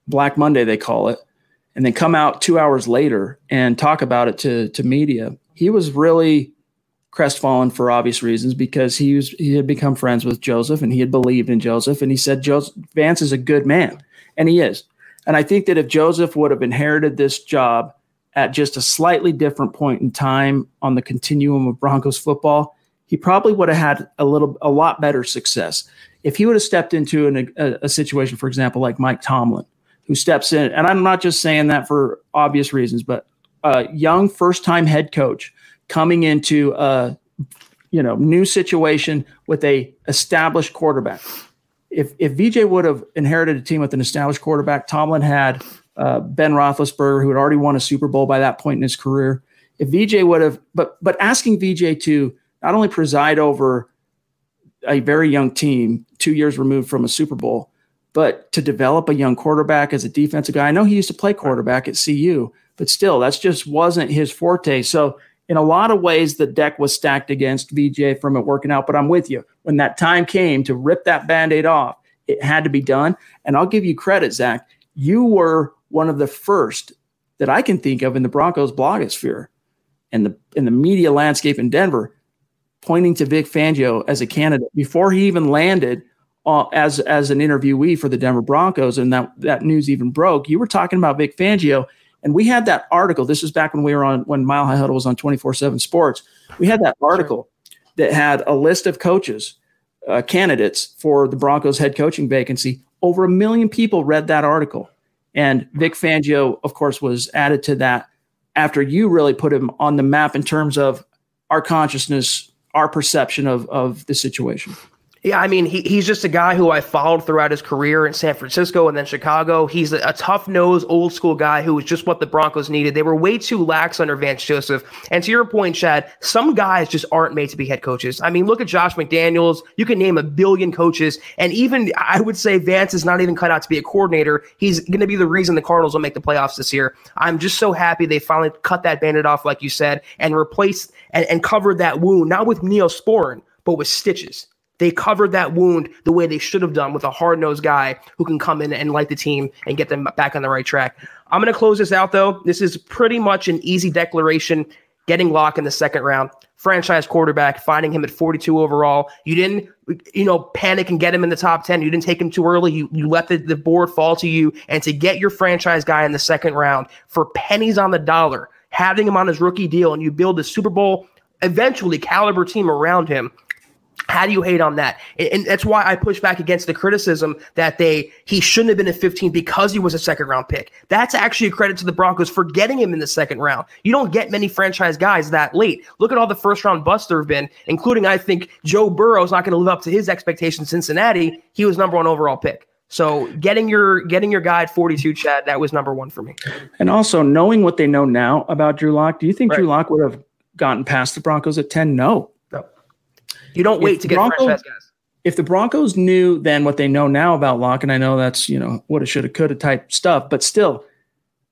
Black Monday, they call it, and then come out two hours later and talk about it to, to media, he was really crestfallen for obvious reasons because he was he had become friends with Joseph and he had believed in Joseph and he said Joseph Vance is a good man and he is. And I think that if Joseph would have inherited this job at just a slightly different point in time on the continuum of Broncos football, he probably would have had a little, a lot better success. If he would have stepped into an, a, a situation, for example, like Mike Tomlin, who steps in, and I'm not just saying that for obvious reasons, but a young first time head coach coming into a you know new situation with a established quarterback. If if VJ would have inherited a team with an established quarterback, Tomlin had uh, Ben Roethlisberger, who had already won a Super Bowl by that point in his career. If VJ would have, but but asking VJ to not only preside over a very young team, two years removed from a Super Bowl, but to develop a young quarterback as a defensive guy. I know he used to play quarterback at CU, but still, that's just wasn't his forte. So in a lot of ways, the deck was stacked against VJ from it working out. But I'm with you. When that time came to rip that band aid off, it had to be done. And I'll give you credit, Zach. You were one of the first that I can think of in the Broncos blogosphere and the in the media landscape in Denver, pointing to Vic Fangio as a candidate before he even landed uh, as as an interviewee for the Denver Broncos, and that that news even broke. You were talking about Vic Fangio, and we had that article. This was back when we were on when Mile High Huddle was on twenty four seven Sports. We had that article that had a list of coaches, uh, candidates for the Broncos head coaching vacancy. Over a million people read that article. And Vic Fangio, of course, was added to that after you really put him on the map in terms of our consciousness, our perception of, of the situation. Yeah, I mean, he, he's just a guy who I followed throughout his career in San Francisco and then Chicago. He's a, a tough nosed, old school guy who was just what the Broncos needed. They were way too lax under Vance Joseph. And to your point, Chad, some guys just aren't made to be head coaches. I mean, look at Josh McDaniels. You can name a billion coaches. And even I would say Vance is not even cut out to be a coordinator. He's going to be the reason the Cardinals will make the playoffs this year. I'm just so happy they finally cut that bandit off, like you said, and replaced and, and covered that wound, not with neosporin, but with stitches. They covered that wound the way they should have done with a hard nosed guy who can come in and light the team and get them back on the right track. I'm going to close this out, though. This is pretty much an easy declaration getting Lock in the second round. Franchise quarterback, finding him at 42 overall. You didn't, you know, panic and get him in the top 10. You didn't take him too early. You, you let the, the board fall to you. And to get your franchise guy in the second round for pennies on the dollar, having him on his rookie deal, and you build a Super Bowl eventually caliber team around him how do you hate on that? And, that's why I push back against the criticism that they he shouldn't have been at 15 because he was a second round pick. That's actually a credit to the Broncos for getting him in the second round. You don't get many franchise guys that late. Look at all the first round busts there have been, including I think Joe Burrow is not going to live up to his expectations. Cincinnati, he was number one overall pick. So getting your getting your guy at 42, Chad, that was number one for me. And also knowing what they know now about Drew Lock, do you think right. Drew Lock would have gotten past the Broncos at 10? No. You don't wait to get franchise guys. If the Broncos knew then what they know now about Lock, and I know that's you know what it should have, could have type stuff, but still,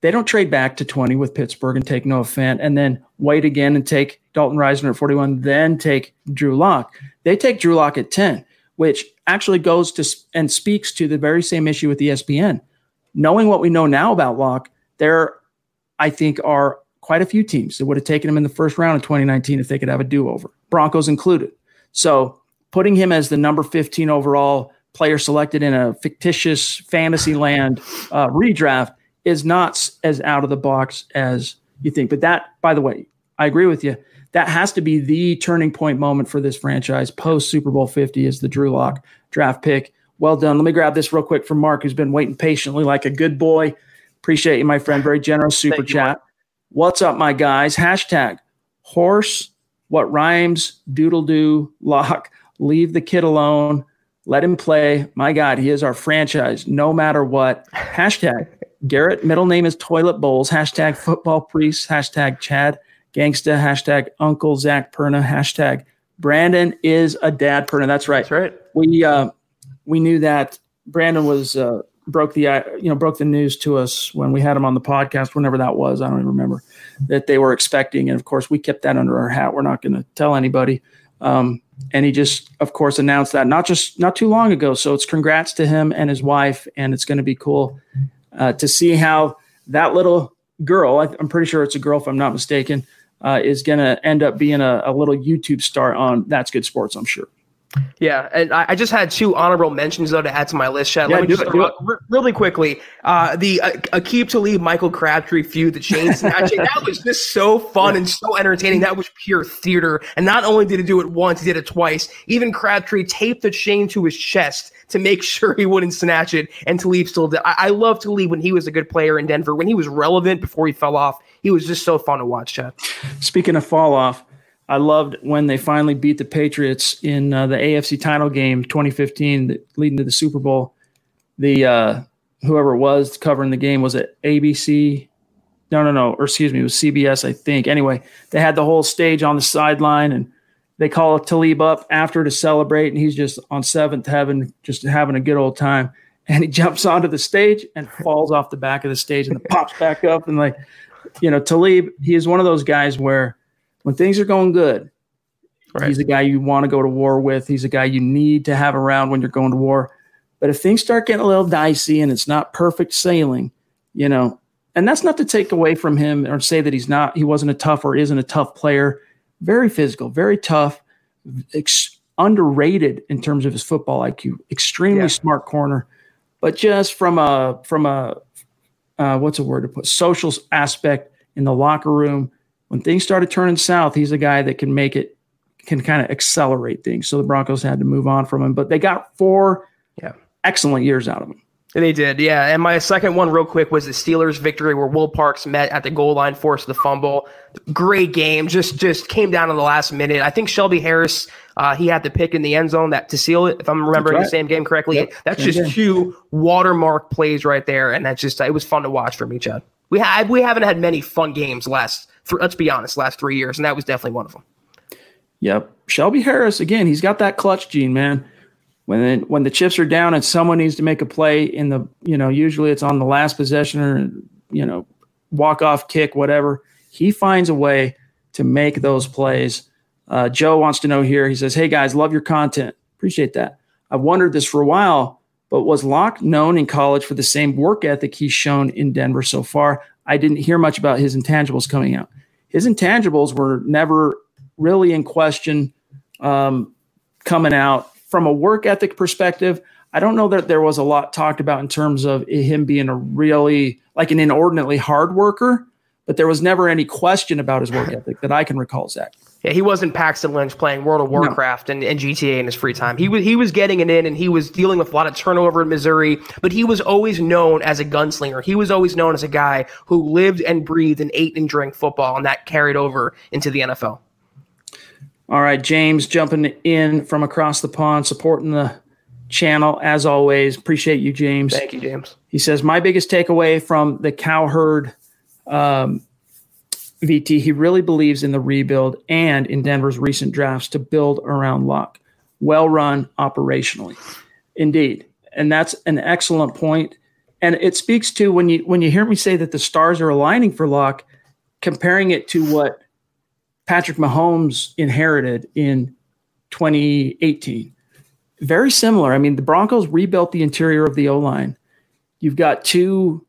they don't trade back to 20 with Pittsburgh and take Noah Fant and then wait again and take Dalton Risner at 41, then take Drew Lock. They take Drew Lock at 10, which actually goes to and speaks to the very same issue with ESPN. Knowing what we know now about Lock, there, I think, are quite a few teams that would have taken him in the first round of 2019 if they could have a do over, Broncos included. So putting him as the number 15 overall player selected in a fictitious fantasy land uh, redraft is not as out of the box as you think. But that, by the way, I agree with you. That has to be the turning point moment for this franchise post Super Bowl 50 is the Drew Lock draft pick. Well done. Let me grab this real quick from Mark, who's been waiting patiently like a good boy. Appreciate you, my friend. Very generous super Thank chat. You, What's up, my guys? Hashtag horse what rhymes, doodle do, lock, leave the kid alone. Let him play. My God, he is our franchise, no matter what. Hashtag Garrett, middle name is Toilet Bowls. Hashtag football priest. Hashtag Chad Gangsta. Hashtag Uncle Zach Perna. Hashtag Brandon is a dad Perna. That's right. That's right. We uh, we knew that Brandon was uh, broke the uh, you know broke the news to us when we had him on the podcast. Whenever that was, I don't even remember that they were expecting, and of course we kept that under our hat. We're not going to tell anybody. Um, and he just, of course, announced that not just not too long ago. So it's congrats to him and his wife, and it's going to be cool uh, to see how that little girl. I, am pretty sure it's a girl, if I'm not mistaken, uh, is going to end up being a, a little YouTube star on That's Good Sports. I'm sure. Yeah, and I, I, just had two honorable mentions though to add to my list. Chad. Yeah, Let me do just it, r- really quickly. Uh, the uh, Aqib Talib Michael Crabtree feud, the chain snatching, that was just so fun and so entertaining. That was pure theater. And not only did he do it once, he did it twice. Even Crabtree taped the chain to his chest to make [LAUGHS] sure he wouldn't snatch it. And Talib still did. I, I love Talib when he was a good player in Denver. When he was relevant before he fell off, he was just so fun to watch. Chad. Speaking of fall off, I loved when they finally beat the Patriots in uh, the AFC title game 2015, that- leading to the Super Bowl. The uh, whoever it was covering the game was it ABC? No, no, no. Or excuse me, it was CBS, I think. Anyway, they had the whole stage on the sideline, and they call Talib up after to celebrate, and he's just on seventh heaven, just having a good old time. And he jumps onto the stage and falls off the back of the stage and pops back up and like, you know, Talib, he is one of those guys where when things are going good, he's a guy you want to go to war with. He's a guy you need to have around when you're going to war. But if things start getting a little dicey and it's not perfect sailing, you know, and that's not to take away from him or say that he's not, he wasn't a tough or isn't a tough player. Very physical, very tough, ex- underrated in terms of his football IQ. Extremely Yeah. smart corner, but just from a from a uh, what's a word to put social aspect in the locker room. When things started turning south, he's a guy that can make it can kind of accelerate things. So the Broncos had to move on from him, but they got four Yeah. excellent years out of him. They did, yeah. And my second one, real quick, was the Steelers' victory where Will Parks met at the goal line, forced the fumble. Great game, just just came down to the last minute. I think Shelby Harris, uh, he had the pick in the end zone that to seal it, if I'm remembering right. the same game correctly. Yep, That's same just game. two watermark plays right there, and that's just it was fun to watch for me, Chad. We had we haven't had many fun games last. Th- let's be honest, last three years, and that was definitely one of them. Yep. Shelby Harris again, he's got that clutch gene, man. When when the chips are down and someone needs to make a play in the, you know, usually it's on the last possession or you know, walk off kick, whatever. He finds a way to make those plays. Uh, Joe wants to know here. He says, "Hey guys, love your content. Appreciate that. I've wondered this for a while, but was Lock known in college for the same work ethic he's shown in Denver so far? I didn't hear much about his intangibles coming out. His intangibles were never really in question um, coming out from a work ethic perspective. I don't know that there was a lot talked about in terms of him being a really like an inordinately hard worker, but there was never any question about his work [LAUGHS] ethic that I can recall, Zach. Yeah, he wasn't Paxton Lynch playing World of Warcraft and, and GTA in his free time. He was he was getting it in and he was dealing with a lot of turnover in Missouri, but he was always known as a gunslinger. He was always known as a guy who lived and breathed and ate and drank football, and that carried over into the NFL. All right, James jumping in from across the pond, supporting the channel as always. Appreciate you, James. Thank you, James. He says, My biggest takeaway from the cowherd um, VT, he really believes in the rebuild and in Denver's recent drafts to build around Lock. Well run operationally. Indeed. And that's an excellent point. And it speaks to when you when you hear me say that the stars are aligning for Lock, comparing it to what Patrick Mahomes inherited in 2018. Very similar. I mean, the Broncos rebuilt the interior of the O line. You've got two,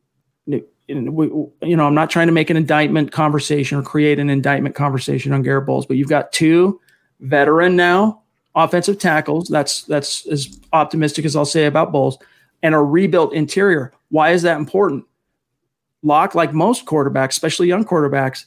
you know, I'm not trying to make an indictment conversation or create an indictment conversation on Garett Bolles, but you've got two veteran now offensive tackles. That's that's as optimistic as I'll say about Bolles, and a rebuilt interior. Why is that important? Lock, like most quarterbacks, especially young quarterbacks,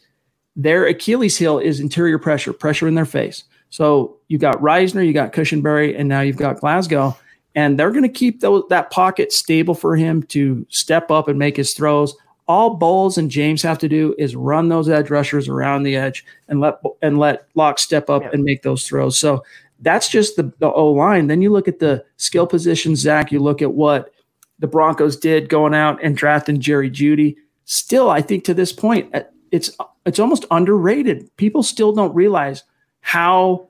their Achilles heel is interior pressure, pressure in their face. So you got Risner, you got Cushenberry, and now you've got Glasgow, and they're going to keep that pocket stable for him to step up and make his throws. All Bolles and James have to do is run those edge rushers around the edge and let and let Lock step up and make those throws. So that's just the, the O line. Then you look at the skill position, Zach. You look at what the Broncos did going out and drafting Jerry Jeudy. Still, I think to this point, uh, it's it's almost underrated. People still don't realize how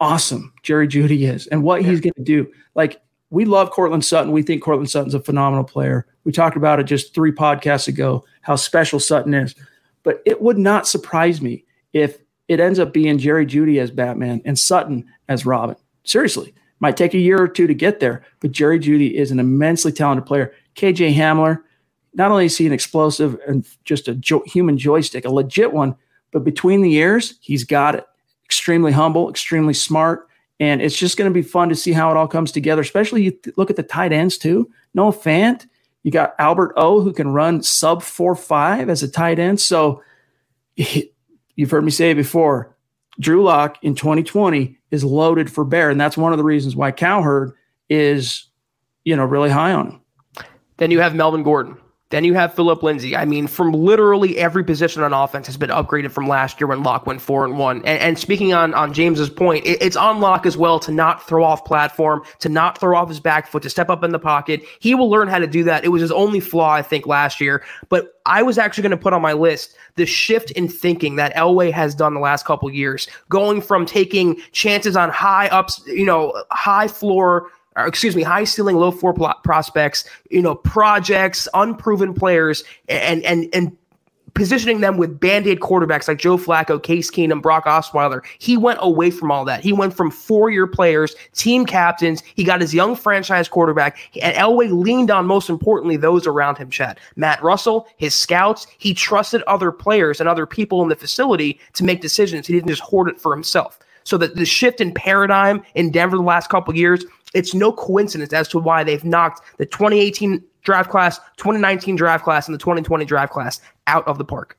awesome Jerry Jeudy is and what yeah. he's going to do. Like we love Courtland Sutton. We think Courtland Sutton's a phenomenal player. We talked about it just three podcasts ago how special Sutton is. But it would not surprise me if it ends up being Jerry Jeudy as Batman and Sutton as Robin. Seriously, might take a year or two to get there, but Jerry Jeudy is an immensely talented player. KJ Hamler, not only is he an explosive and just a jo- human joystick, a legit one, but between the years, he's got it extremely humble, extremely smart. And it's just going to be fun to see how it all comes together, especially you th- look at the tight ends too. Noah Fant, you got Albert O, who can run sub 4 5 as a tight end. So [LAUGHS] you've heard me say before Drew Lock in 2020 is loaded for bear. And that's one of the reasons why Cowherd is, you know, really high on him. Then you have Melvin Gordon. Then you have Philip Lindsay. I mean, from literally every position on offense has been upgraded from last year when Lock went four and one. And, and speaking on on James's point, it, it's on Lock as well to not throw off platform, to not throw off his back foot, to step up in the pocket. He will learn how to do that. It was his only flaw, I think, last year. But I was actually going to put on my list the shift in thinking that Elway has done the last couple years, going from taking chances on high ups, you know, high floor or excuse me, high ceiling, low floor prospects, you know, projects, unproven players, and and and positioning them with band-aid quarterbacks like Joe Flacco, Case Keenum, Brock Osweiler. He went away from all that. He went from four-year players, team captains. He got his young franchise quarterback, and Elway leaned on most importantly those around him. Chad, Matt Russell, his scouts. He trusted other players and other people in the facility to make decisions. He didn't just hoard it for himself. So that the shift in paradigm in Denver the last couple years, it's no coincidence as to why they've knocked the 2018 draft class, 2019 draft class, and the 2020 draft class out of the park.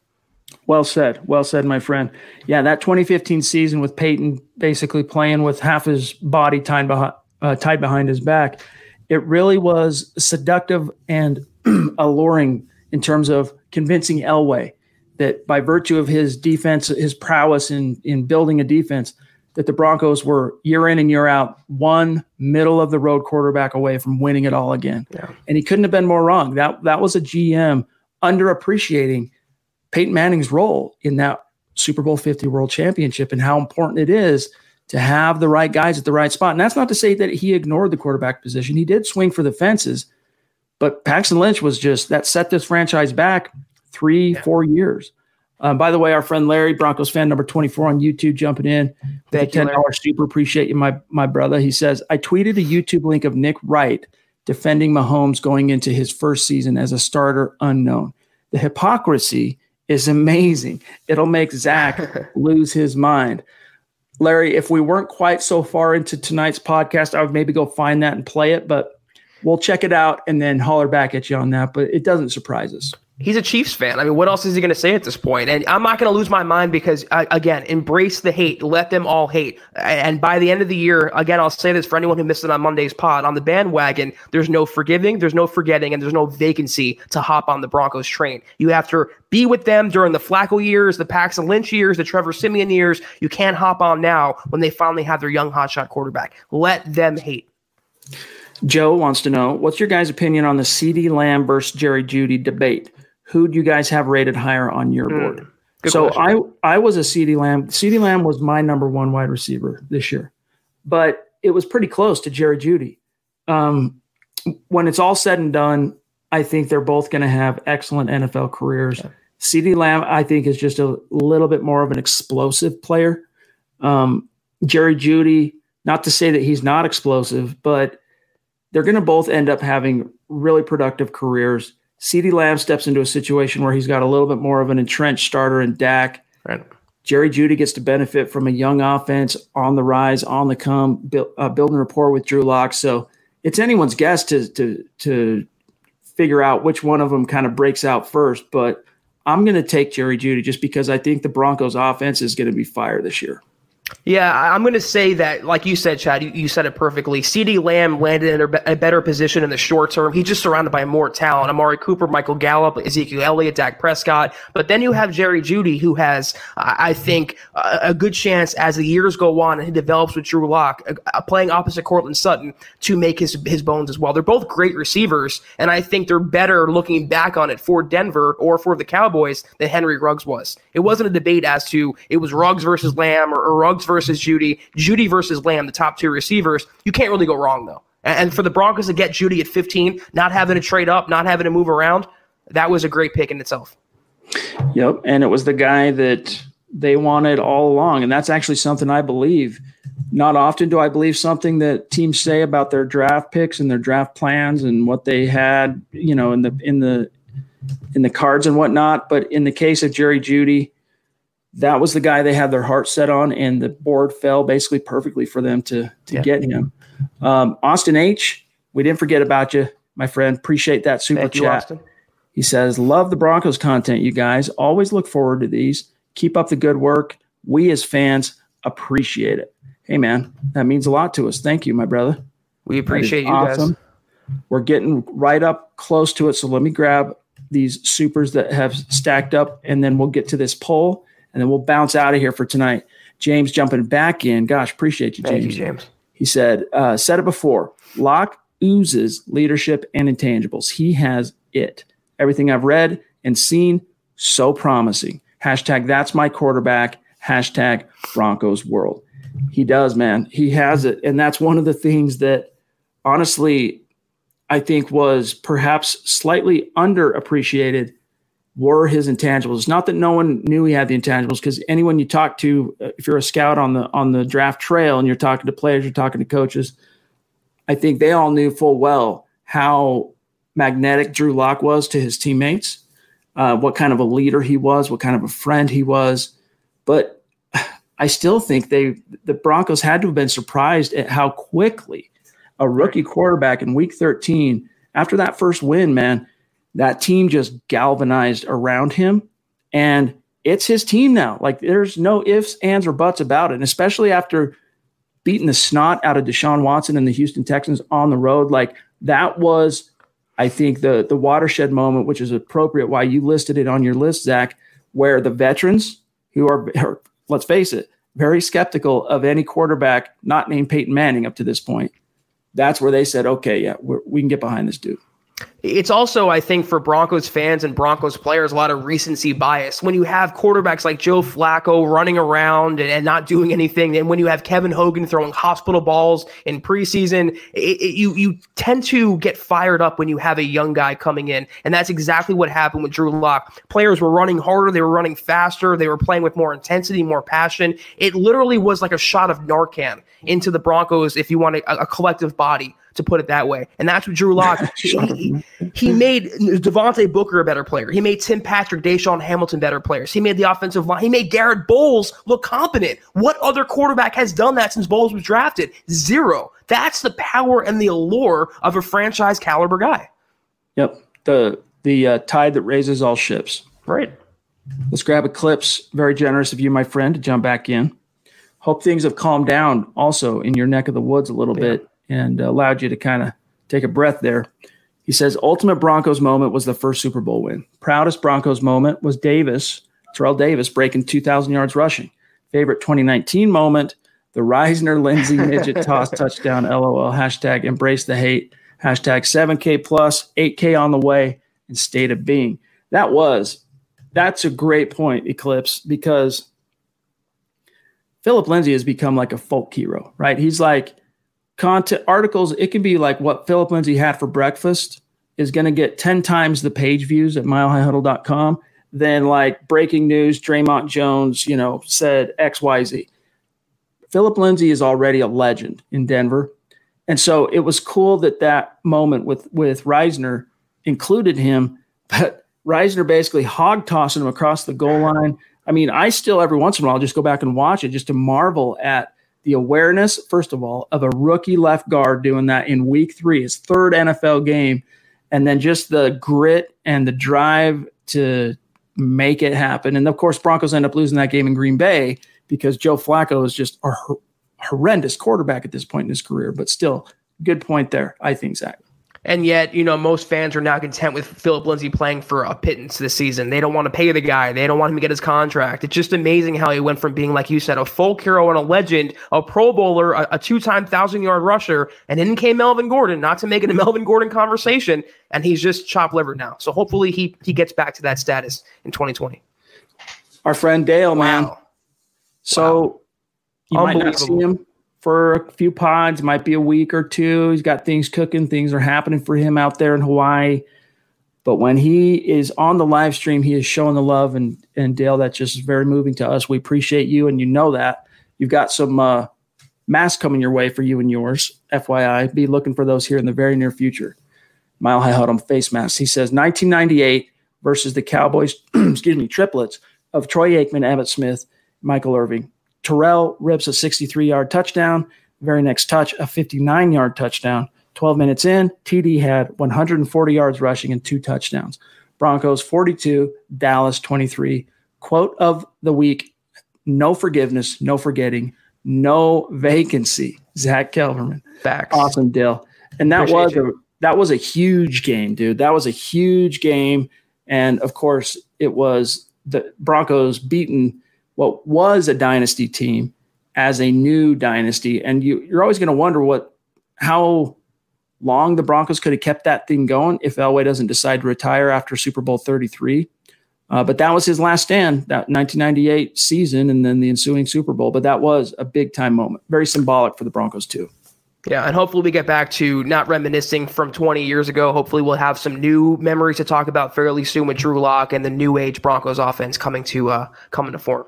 Well said. Well said, my friend. Yeah, that 2015 season with Peyton basically playing with half his body tied behind, uh, tied behind his back, it really was seductive and [CLEARS THROAT] alluring in terms of convincing Elway that by virtue of his defense, his prowess in in building a defense, that the Broncos were year in and year out one middle of the road quarterback away from winning it all again. Yeah. And he couldn't have been more wrong. That that was a GM underappreciating Peyton Manning's role in that Super Bowl 50 World Championship and how important it is to have the right guys at the right spot. And that's not to say that he ignored the quarterback position. He did swing for the fences, but Paxton Lynch was just that set this franchise back three, yeah. four years. Um, by the way, our friend Larry, Broncos fan number 24 on YouTube, jumping in. Thank you, $10 super. Appreciate you, my, my brother. He says, I tweeted a YouTube link of Nick Wright defending Mahomes going into his first season as a starter unknown. The hypocrisy is amazing. It'll make Zach [LAUGHS] lose his mind. Larry, if we weren't quite so far into tonight's podcast, I would maybe go find that and play it, but we'll check it out and then holler back at you on that. But it doesn't surprise us. He's a Chiefs fan. I mean, what else is he going to say at this point? And I'm not going to lose my mind because, uh, again, embrace the hate. Let them all hate. And by the end of the year, again, I'll say this for anyone who missed it on Monday's pod on the bandwagon, there's no forgiving, there's no forgetting, and there's no vacancy to hop on the Broncos train. You have to be with them during the Flacco years, the Paxton Lynch years, the Trevor Siemian years. You can't hop on now when they finally have their young hotshot quarterback. Let them hate. Joe wants to know what's your guys' opinion on the CeeDee Lamb versus Jerry Jeudy debate? Who do you guys have rated higher on your mm, board? so question. I I was a CeeDee Lamb. CeeDee Lamb was my number one wide receiver this year, but it was pretty close to Jerry Jeudy. Um, when it's all said and done, I think they're both going to have excellent NFL careers. Yeah. CeeDee Lamb, I think, is just a little bit more of an explosive player. Um, Jerry Jeudy, not to say that he's not explosive, but they're going to both end up having really productive careers. CeeDee Lamb steps into a situation where he's got a little bit more of an entrenched starter in Dak. Right. Jerry Jeudy gets to benefit from a young offense on the rise, on the come, build, uh, building rapport with Drew Lock. So it's anyone's guess to to to figure out which one of them kind of breaks out first. But I'm going to take Jerry Jeudy just because I think the Broncos offense is going to be fire this year. Yeah, I'm going to say that, like you said, Chad, you, you said it perfectly. CeeDee Lamb landed in a, a, better position in the short term. He's just surrounded by more talent. Amari Cooper, Michael Gallup, Ezekiel Elliott, Dak Prescott. But then you have Jerry Jeudy, who has, I think, a, a good chance as the years go on and he develops with Drew Lock, uh, playing opposite Courtland Sutton, to make his, his bones as well. They're both great receivers, and I think they're better looking back on it for Denver or for the Cowboys than Henry Ruggs was. It wasn't a debate as to it was Ruggs versus Lamb or, or Ruggs Versus Jeudy, Jeudy versus Lamb, the top two receivers. You can't really go wrong though. And for the Broncos to get Jeudy at 15, not having to trade up, not having to move around, that was a great pick in itself. Yep, and it was the guy that they wanted all along, and that's actually something I believe. Not often do I believe something that teams say about their draft picks and their draft plans and what they had, you know, in the in the in the cards and whatnot. But in the case of Jerry Jeudy, that was the guy they had their heart set on, and the board fell basically perfectly for them to to yeah. get him. Um, Austin H, we didn't forget about you, my friend. Appreciate that super Thank chat. You, he says, "Love the Broncos content, you guys. Always look forward to these. Keep up the good work. We as fans appreciate it. Hey, man, that means a lot to us. Thank you, my brother. We appreciate you awesome. guys. We're getting right up close to it. So let me grab these supers that have stacked up, and then we'll get to this poll." And then we'll bounce out of here for tonight. James jumping back in. Gosh, appreciate you, James. Thank you, James. He said, uh, said it before. Lock oozes leadership and intangibles. He has it. Everything I've read and seen, so promising. Hashtag that's my quarterback. Hashtag Broncos world. He does, man. He has it. And that's one of the things that honestly I think was perhaps slightly underappreciated were his intangibles. It's not that no one knew he had the intangibles, because anyone you talk to, uh, if you're a scout on the on the draft trail and you're talking to players, you're talking to coaches, I think they all knew full well how magnetic Drew Lock was to his teammates, uh, what kind of a leader he was, what kind of a friend he was. But [SIGHS] I still think they the Broncos had to have been surprised at how quickly a rookie quarterback in Week 13, after that first win, man that team just galvanized around him and it's his team now. Like there's no ifs, ands, or buts about it. And especially after beating the snot out of Deshaun Watson and the Houston Texans on the road, like that was, I think, the the watershed moment, which is appropriate why you listed it on your list, Zach, where the veterans who are, let's face it, very skeptical of any quarterback not named Peyton Manning up to this point. That's where they said, okay, yeah, we can get behind this dude. It's also, I think, for Broncos fans and Broncos players, a lot of recency bias. When you have quarterbacks like Joe Flacco running around and, and not doing anything, and when you have Kevin Hogan throwing hospital balls in preseason, it, it, you you tend to get fired up when you have a young guy coming in, and that's exactly what happened with Drew Lock. Players were running harder, they were running faster, they were playing with more intensity, more passion. It literally was like a shot of Narcan into the Broncos, if you want a, a collective body to put it that way. And that's what Drew Lock, [LAUGHS] he, he, made Devontae Booker a better player. He made Tim Patrick, DaeSean Hamilton better players. He made the offensive line. He made Garett Bolles look competent. What other quarterback has done that since Bolles was drafted? Zero. That's the power and the allure of a franchise caliber guy. Yep. The the uh, tide that raises all ships. Right. Let's grab a clips. Very generous of you, my friend, to jump back in. Hope things have calmed down also in your neck of the woods a little yeah. bit and allowed you to kind of take a breath there. He says, ultimate Broncos moment was the first Super Bowl win. Proudest Broncos moment was Davis, Terrell Davis breaking 2,000 yards rushing. Favorite 2019 moment, the Risner Lindsay midget [LAUGHS] toss touchdown. LOL. Hashtag embrace the hate. Hashtag 7K plus, 8K on the way, and state of being. That was, that's a great point, Eclipse, because Philip Lindsay has become like a folk hero, right? He's like, content articles, it can be like what Philip Lindsay had for breakfast is going to get 10 times the page views at milehighhuddle.com than like breaking news, Dre'Mont Jones, you know, said XYZ. Philip Lindsay is already a legend in Denver. And so it was cool that that moment with with Risner included him, [LAUGHS] but Risner basically hog tossing him across the goal line. I mean, I still every once in a while just go back and watch it just to marvel at the awareness, first of all, of a rookie left guard doing that in week three, his third NFL game, and then just the grit and the drive to make it happen. And of course, Broncos end up losing that game in Green Bay, because Joe Flacco is just a hor- horrendous quarterback at this point in his career. But still, good point there, I think, Zach. And yet, you know, most fans are now content with Philip Lindsay playing for a pittance this season. They don't want to pay the guy. They don't want him to get his contract. It's just amazing how he went from being, like you said, a folk hero and a legend, a Pro Bowler, a, a two-time thousand-yard rusher, and in came Melvin Gordon. Not to make it a Melvin Gordon conversation, and he's just chopped liver now. So hopefully he he gets back to that status in 2020. Our friend Dale, man. Wow. So Wow. you might not see him for a few pods, might be a week or two. He's got things cooking, things are happening for him out there in Hawaii. But when he is on the live stream, he is showing the love and and Dale, that just very moving to us. We appreciate you, and you know that. You've got some uh, masks coming your way for you and yours. FYI, be looking for those here in the very near future. Mile High Huddle face masks. He says 1998 versus the Cowboys, [CLEARS THROAT] excuse me, triplets of Troy Aikman, Emmitt Smith, Michael Irvin. Terrell rips a 63 yard touchdown. Very next touch, a 59 yard touchdown. 12 minutes in, TD had 140 yards rushing and two touchdowns. Broncos 42, Dallas 23. Quote of the week no forgiveness, no forgetting, no vacancy. Zach Kelberman. Facts. Awesome, Dill. And that Appreciate was a that was a huge game, dude. That was a huge game. And of course, it was the Broncos beating what was a dynasty team as a new dynasty. And you you're always going to wonder what how long the Broncos could have kept that thing going if Elway doesn't decide to retire after Super Bowl 33. Uh, but that was his last stand, that 1998 season, and then the ensuing Super Bowl. But that was a big time moment, very symbolic for the Broncos too. Yeah, and hopefully we get back to not reminiscing from 20 years ago. Hopefully we'll have some new memories to talk about fairly soon with Drew Lock and the new age Broncos offense coming to uh, coming to form.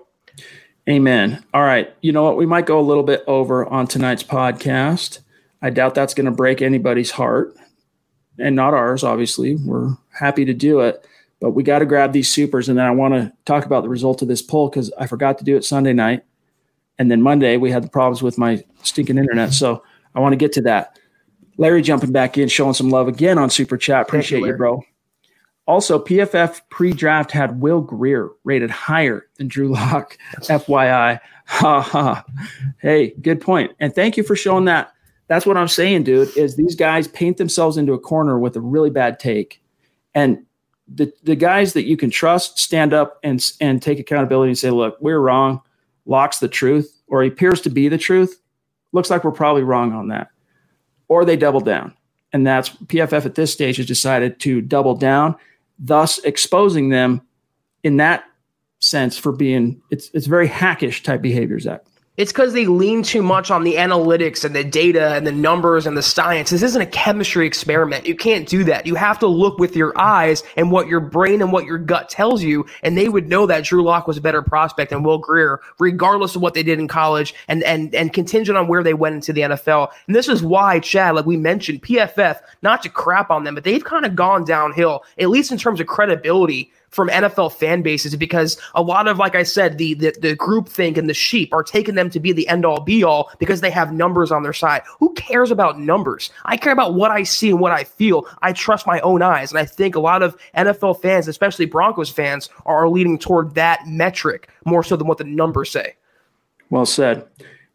Amen. All right. You know what? We might go a little bit over on tonight's podcast. I doubt that's going to break anybody's heart and not ours, obviously. We're happy to do it, but we got to grab these supers. And then I want to talk about the result of this poll because I forgot to do it Sunday night. And then Monday, we had the problems with my stinking internet. So I want to get to that. Larry jumping back in, showing some love again on Super Chat. Appreciate you, Larry. bro. Also, PFF pre draft had Will Grier rated higher than Drew Lock. [LAUGHS] FYI. Ha ha. Hey, good point. And thank you for showing that. That's what I'm saying, dude, is these guys paint themselves into a corner with a really bad take. And the, the guys that you can trust stand up and, and take accountability and say, look, we're wrong. Lock's the truth, or he appears to be the truth. Looks like we're probably wrong on that. Or they double down. And that's PFF at this stage has decided to double down, thus exposing them in that sense for being it's it's very hackish type behavior, Zach. It's because they lean too much on the analytics and the data and the numbers and the science. This isn't a chemistry experiment. You can't do that. You have to look with your eyes and what your brain and what your gut tells you. And they would know that Drew Lock was a better prospect than Will Grier, regardless of what they did in college and, and, and contingent on where they went into the NFL. And this is why, Chad, like we mentioned, PFF, not to crap on them, but they've kind of gone downhill, at least in terms of credibility from NFL fan bases because a lot of, like I said, the the, the group think and the sheep are taking them to be the end all be all because they have numbers on their side. Who cares about numbers? I care about what I see and what I feel. I trust my own eyes, and I think a lot of NFL fans, especially Broncos fans, are leaning toward that metric more so than what the numbers say. Well said.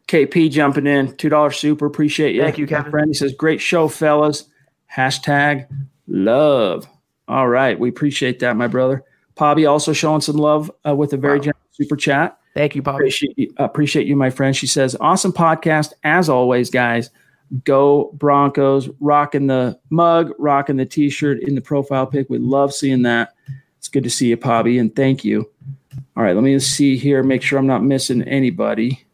KP jumping in, two dollar super. Appreciate you. Thank you, My Kevin. Friend, he says, "Great show, fellas." Hashtag love. All right, we appreciate that, my brother. Pobby also showing some love uh, with a very Wow. generous super chat. Thank you, Bobby. Appreciate you, appreciate you, my friend. She says, "Awesome podcast as always, guys. Go Broncos! Rocking the mug, rocking the T-shirt in the profile pic. We love seeing that. It's good to see you, Pobby, and thank you. All right, let me see here. Make sure I'm not missing anybody.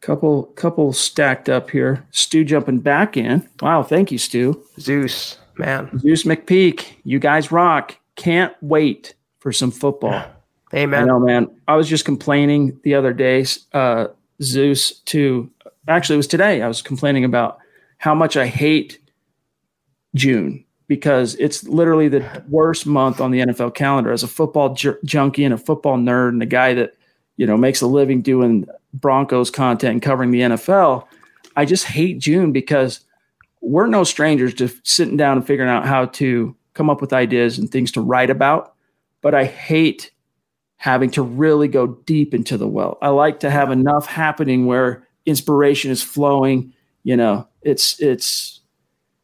Couple, couple stacked up here. Stu jumping back in. Wow, thank you, Stu. Zeus, man. Zeus McPeak, you guys rock. Can't wait for some football. [SIGHS] I Amen. know, man. I was just complaining the other day, uh, Zeus, to actually, it was today. I was complaining about how much I hate June because it's literally the [SIGHS] worst month on the NFL calendar. As a football ju- junkie and a football nerd and a guy that, you know, makes a living doing Broncos content and covering the NFL, I just hate June because we're no strangers to sitting down and figuring out how to come up with ideas and things to write about. But I hate having to really go deep into the well. I like to have enough happening where inspiration is flowing. You know, it's it's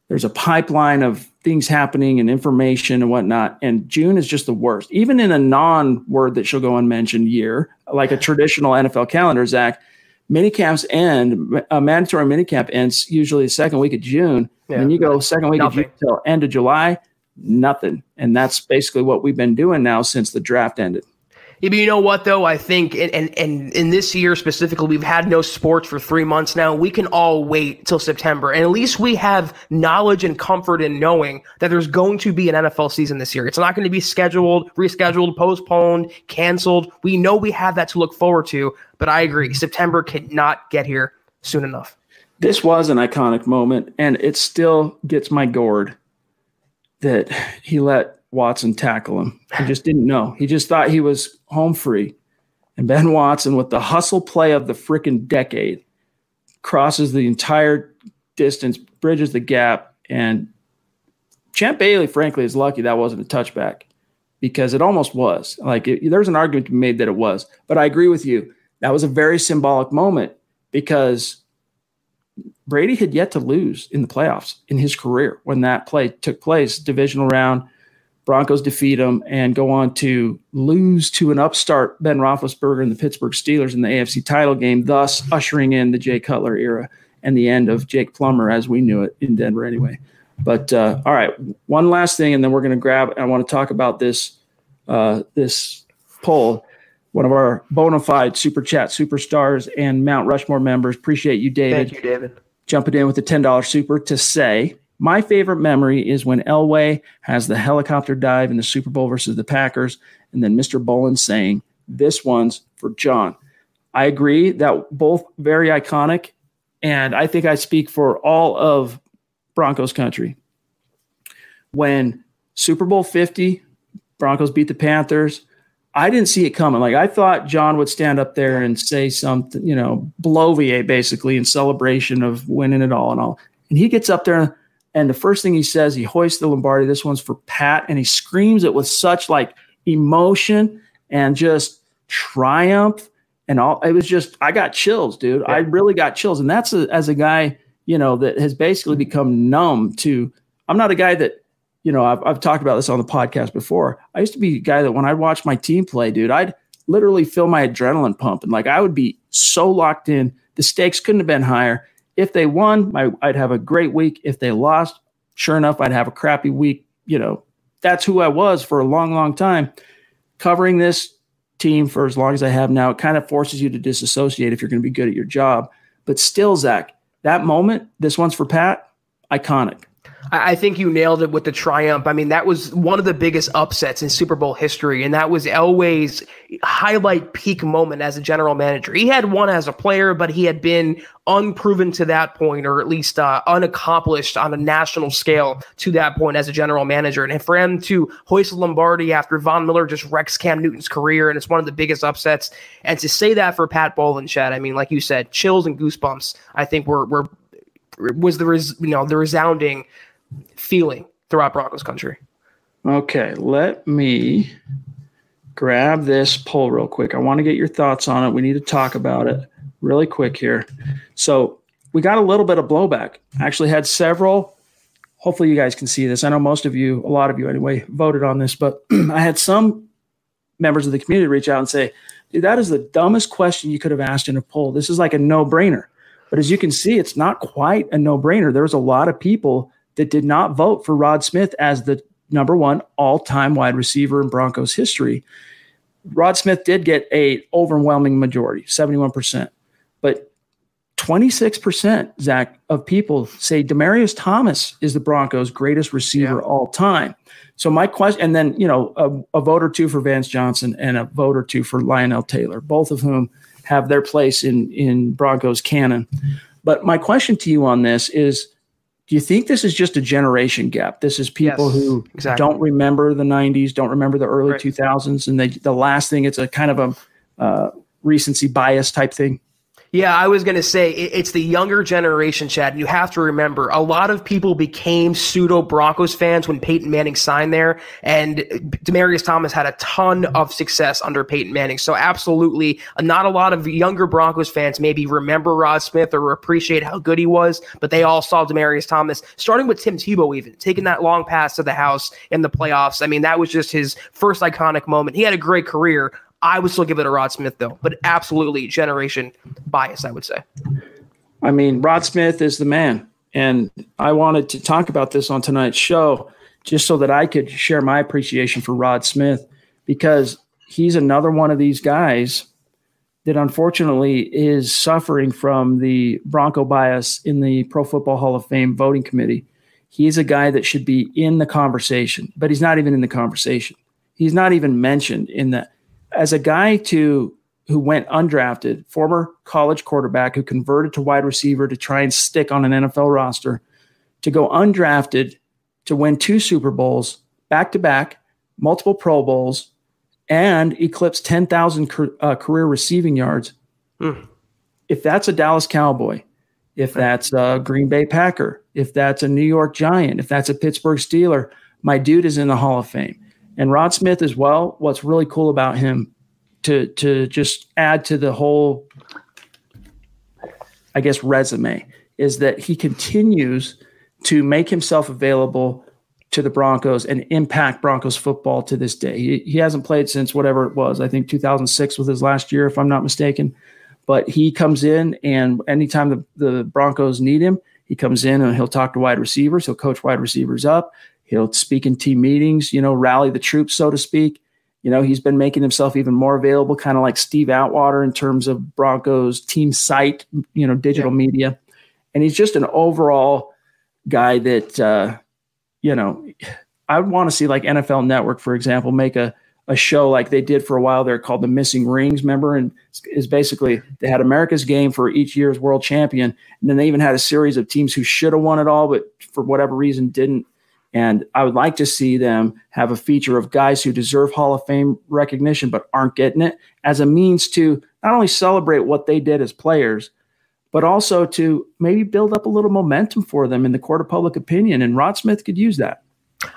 there's a pipeline of things happening and information and whatnot. And June is just the worst. Even in a non-word that she'll go unmentioned year, like a traditional NFL calendar, Zach, minicamps end, a uh, mandatory minicamp ends usually the second week of June. Yeah, and you go second week nothing. of June till end of July, nothing. And that's basically what we've been doing now since the draft ended. But you know what though? I think and, and and in this year specifically, we've had no sports for three months now. We can all wait till September, and at least we have knowledge and comfort in knowing that there's going to be an NFL season this year. It's not going to be scheduled, rescheduled, postponed, canceled. We know we have that to look forward to. But I agree, September cannot get here soon enough. This was an iconic moment, and it still gets my gourd that he let Watson tackle him. He just didn't know. He just thought he was home free. And Ben Watson, with the hustle play of the freaking decade, crosses the entire distance, bridges the gap. And Champ Bailey, frankly, is lucky that wasn't a touchback because it almost was. Like there's an argument to be made that it was. But I agree with you. That was a very symbolic moment because Brady had yet to lose in the playoffs in his career when that play took place, divisional round Broncos defeat them and go on to lose to an upstart Ben Roethlisberger and the Pittsburgh Steelers in the AFC title game, thus ushering in the Jay Cutler era and the end of Jake Plummer as we knew it in Denver anyway. But uh, all right, one last thing, and then we're going to grab. I want to talk about this uh, this poll. One of our bona fide super chat superstars and Mount Rushmore members. Appreciate you, David. Thank you, David. Jumping in with a ten dollars super to say my favorite memory is when Elway has the helicopter dive in the Super Bowl versus the Packers, and then Mr. Bowlen saying, This one's for John. I agree that both very iconic, and I think I speak for all of Broncos country. When Super Bowl 50, Broncos beat the Panthers, I didn't see it coming. Like I thought John would stand up there and say something, you know, bloviate basically in celebration of winning it all and all. And he gets up there and the first thing he says, he hoists the Lombardi. This one's for Pat. And he screams it with such like emotion and just triumph. And all it was just, I got chills, dude. Yeah. I really got chills. And that's a, as a guy, you know, that has basically become numb to, I'm not a guy that, you know, I've, I've talked about this on the podcast before. I used to be a guy that when I'd watch my team play, dude, I'd literally feel my adrenaline pump, and Like I would be so locked in. The stakes couldn't have been higher. If they won, my, I'd have a great week. If they lost, sure enough, I'd have a crappy week. You know, that's who I was for a long, long time. Covering this team for as long as I have now, it kind of forces you to disassociate if you're going to be good at your job. But still, Zach, that moment, this one's for Pat, iconic. I think you nailed it with the triumph. I mean, that was one of the biggest upsets in Super Bowl history, and that was Elway's highlight peak moment as a general manager. He had one as a player, but he had been unproven to that point, or at least uh, unaccomplished on a national scale to that point as a general manager. And for him to hoist Lombardi after Von Miller just wrecks Cam Newton's career, and it's one of the biggest upsets, and to say that for Pat Bowlen, Chad, I mean, like you said, chills and goosebumps. I think were were was the res, you know the resounding feeling throughout Broncos country. Okay, let me grab this poll real quick. I want to get your thoughts on it. We need to talk about it really quick here. So, we got a little bit of blowback. I actually had several. Hopefully, you guys can see this. I know most of you, a lot of you anyway, voted on this, but [CLEARS THROAT] I had some members of the community reach out and say, dude, that is the dumbest question you could have asked in a poll. This is like a no brainer. But as you can see, it's not quite a no brainer. There's a lot of people that did not vote for Rod Smith as the number one all-time wide receiver in Broncos history. Rod Smith did get a overwhelming majority, 71%. But 26%, Zach, of people say Demaryius Thomas is the Broncos' greatest receiver yeah. all time. So my question, and then, you know, a, a vote or two for Vance Johnson and a vote or two for Lionel Taylor, both of whom have their place in, in Broncos canon. But my question to you on this is, do you think this is just a generation gap? This is people yes, who exactly. don't remember the 90s, don't remember the early right. 2000s, and they, the last thing, it's a kind of a uh, recency bias type thing. Yeah, I was going to say it's the younger generation, Chad. You have to remember, a lot of people became pseudo Broncos fans when Peyton Manning signed there, and Demaryius Thomas had a ton of success under Peyton Manning. So, absolutely, not a lot of younger Broncos fans maybe remember Rod Smith or appreciate how good he was, but they all saw Demaryius Thomas, starting with Tim Tebow, even taking that long pass to the house in the playoffs. I mean, that was just his first iconic moment. He had a great career, I would still give it a Rod Smith though, but absolutely generation bias, I would say. I mean, Rod Smith is the man. And I wanted to talk about this on tonight's show just so that I could share my appreciation for Rod Smith because he's another one of these guys that unfortunately is suffering from the Bronco bias in the Pro Football Hall of Fame voting committee. He's a guy that should be in the conversation, but he's not even in the conversation. He's not even mentioned in the as a guy to who went undrafted, former college quarterback who converted to wide receiver to try and stick on an NFL roster, to go undrafted to win two Super Bowls back to back, multiple Pro Bowls, and eclipse 10,000 uh, career receiving yards. Mm. If that's a Dallas Cowboy, if that's a Green Bay Packer, if that's a New York Giant, if that's a Pittsburgh Steeler, my dude is in the Hall of Fame. And Rod Smith as well. What's really cool about him to to just add to the whole, I guess, resume is that he continues to make himself available to the Broncos and impact Broncos football to this day. He, he hasn't played since whatever it was. I think 2006 was his last year, if I'm not mistaken. But he comes in, and anytime the, the Broncos need him, he comes in and he'll talk to wide receivers. He'll coach wide receivers up. He'll speak in team meetings, you know, rally the troops, so to speak. You know, he's been making himself even more available, kind of like Steve Atwater in terms of Broncos team site, you know, digital yeah. media. And he's just an overall guy that, uh, you know, I would want to see like NFL Network, for example, make a, a show like they did for a while there called the Missing Rings, member, And is basically they had America's game for each year's world champion. And then they even had a series of teams who should have won it all, but for whatever reason didn't. And I would like to see them have a feature of guys who deserve Hall of Fame recognition but aren't getting it as a means to not only celebrate what they did as players, but also to maybe build up a little momentum for them in the court of public opinion. And Rod Smith could use that.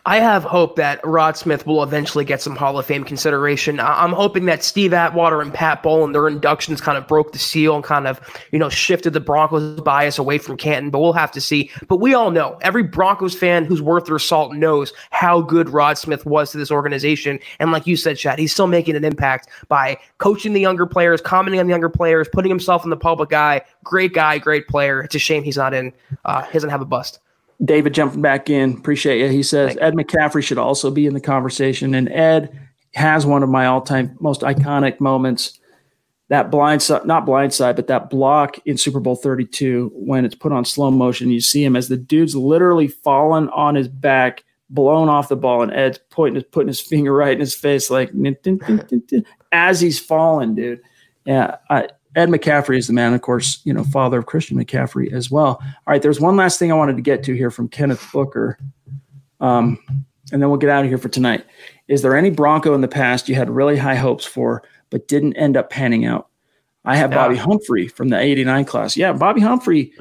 I have hope that Rod Smith will eventually get some Hall of Fame consideration. I'm hoping that Steve Atwater and Pat Bowlen, their inductions kind of broke the seal and kind of, you know, shifted the Broncos bias away from Canton, but we'll have to see. But we all know, every Broncos fan who's worth their salt knows how good Rod Smith was to this organization. And like you said, Chad, he's still making an impact by coaching the younger players, commenting on the younger players, putting himself in the public eye. Great guy, great player. It's a shame he's not in, uh, he doesn't have a bust. David jumping back in. Appreciate you. He says Ed McCaffrey should also be in the conversation. And Ed has one of my all time most iconic moments. That blind side, not blind side, but that block in Super Bowl 32 when it's put on slow motion. You see him as the dude's literally fallen on his back, blown off the ball, and Ed's pointing, putting his finger right in his face, like as he's falling, dude. Yeah, I, Ed McCaffrey is the man, of course, you know, father of Christian McCaffrey as well. All right, there's one last thing I wanted to get to here from Kenneth Booker. Um, and then we'll get out of here for tonight. Is there any Bronco in the past you had really high hopes for, but didn't end up panning out? I have Bobby Humphrey from the 89 class. Yeah, Bobby Humphrey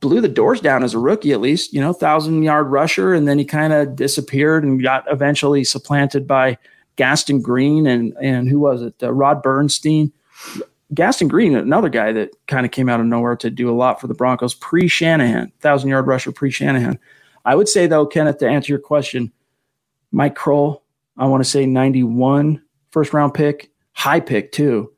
blew the doors down as a rookie, at least, you know, thousand yard rusher. And then he kind of disappeared and got eventually supplanted by Gaston Green and, and who was it? Uh, Rod Bernstine. Gaston Green, another guy that kind of came out of nowhere to do a lot for the Broncos pre Shanahan, thousand yard rusher pre Shanahan. I would say though, Kenneth, to answer your question, Mike Croel, I want to say 91 first round pick, high pick too.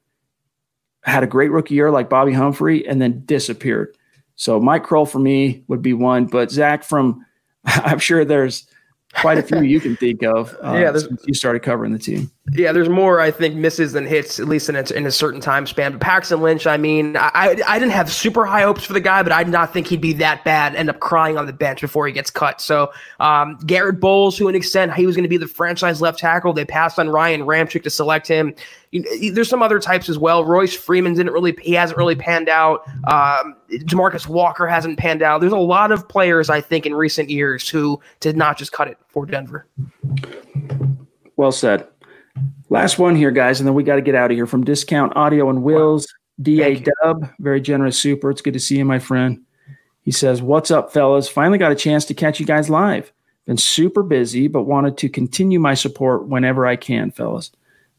Had a great rookie year like Bobby Humphrey and then disappeared. So Mike Croel for me would be one, but Zach from [LAUGHS] I'm sure there's quite a few you can think of. Uh, [LAUGHS] yeah, since you started covering the team. Yeah, there's more I think misses than hits, at least in a, in a certain time span. But Paxton Lynch, I mean, I I didn't have super high hopes for the guy, but I did not think he'd be that bad. End up crying on the bench before he gets cut. So um, Garett Bolles, who an extent he was going to be the franchise left tackle, they passed on Ryan Ramczyk to select him. There's some other types as well. Royce Freeman didn't really, he hasn't really panned out. Um, Demarcus Walker hasn't panned out. There's a lot of players I think in recent years who did not just cut it for Denver. Well said. Last one here, guys, and then we got to get out of here from Discount Audio and Wheels. DA Dub, very generous super. It's good to see you, my friend. He says, What's up, fellas? Finally got a chance to catch you guys live. Been super busy, but wanted to continue my support whenever I can, fellas.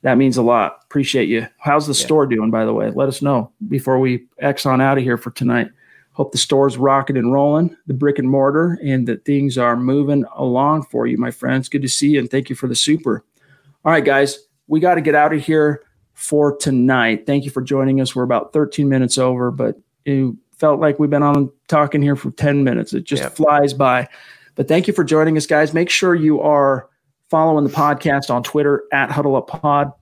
That means a lot. Appreciate you. How's the yeah. store doing, by the way? Let us know before we X on out of here for tonight. Hope the store's rocking and rolling, the brick and mortar, and that things are moving along for you, my friends. Good to see you, and thank you for the super. All right, guys, we got to get out of here for tonight. Thank you for joining us. We're about 13 minutes over, but it felt like we've been on talking here for 10 minutes. It just flies by. But thank you for joining us, guys. Make sure you are following the podcast on Twitter at Huddle Up Pod.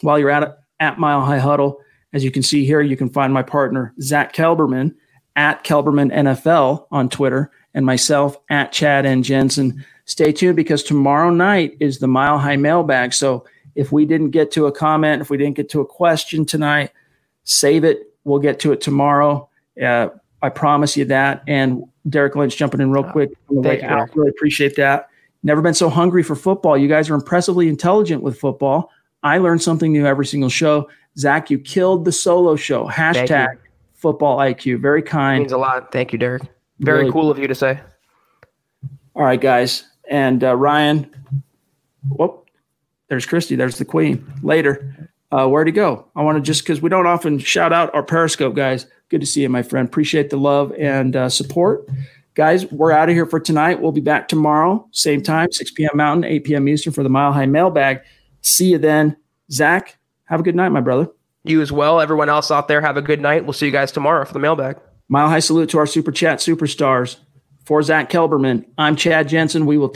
While you're at it, at Mile High Huddle, as you can see here, you can find my partner Zach Kelberman at Kelberman NFL on Twitter, and myself at Chad and Jensen. Stay tuned because tomorrow night is the Mile High Mailbag. So if we didn't get to a comment, if we didn't get to a question tonight, save it. We'll get to it tomorrow. Uh, I promise you that. And Derek Lynch jumping in real uh, quick on the way you, out. Really appreciate that. Never been so hungry for football. You guys are impressively intelligent with football. I learn something new every single show. Zach, you killed the solo show. Hashtag football IQ. Very kind. Means a lot. Thank you, Derek. Very really cool of you to say. All right, guys. And uh, Ryan, whoop, there's Christy. There's the queen. Later. Uh, where'd he go? I want to just because we don't often shout out our Periscope guys. Good to see you, my friend. Appreciate the love and uh, support. Guys, we're out of here for tonight. We'll be back tomorrow, same time, 6 p.m. Mountain, 8 p.m. Eastern for the Mile High Mailbag. See you then. Zach, have a good night, my brother. You as well. Everyone else out there, have a good night. We'll see you guys tomorrow for the mailbag. Mile High salute to our Super Chat superstars. For Zach Kelberman, I'm Chad Jensen. We will.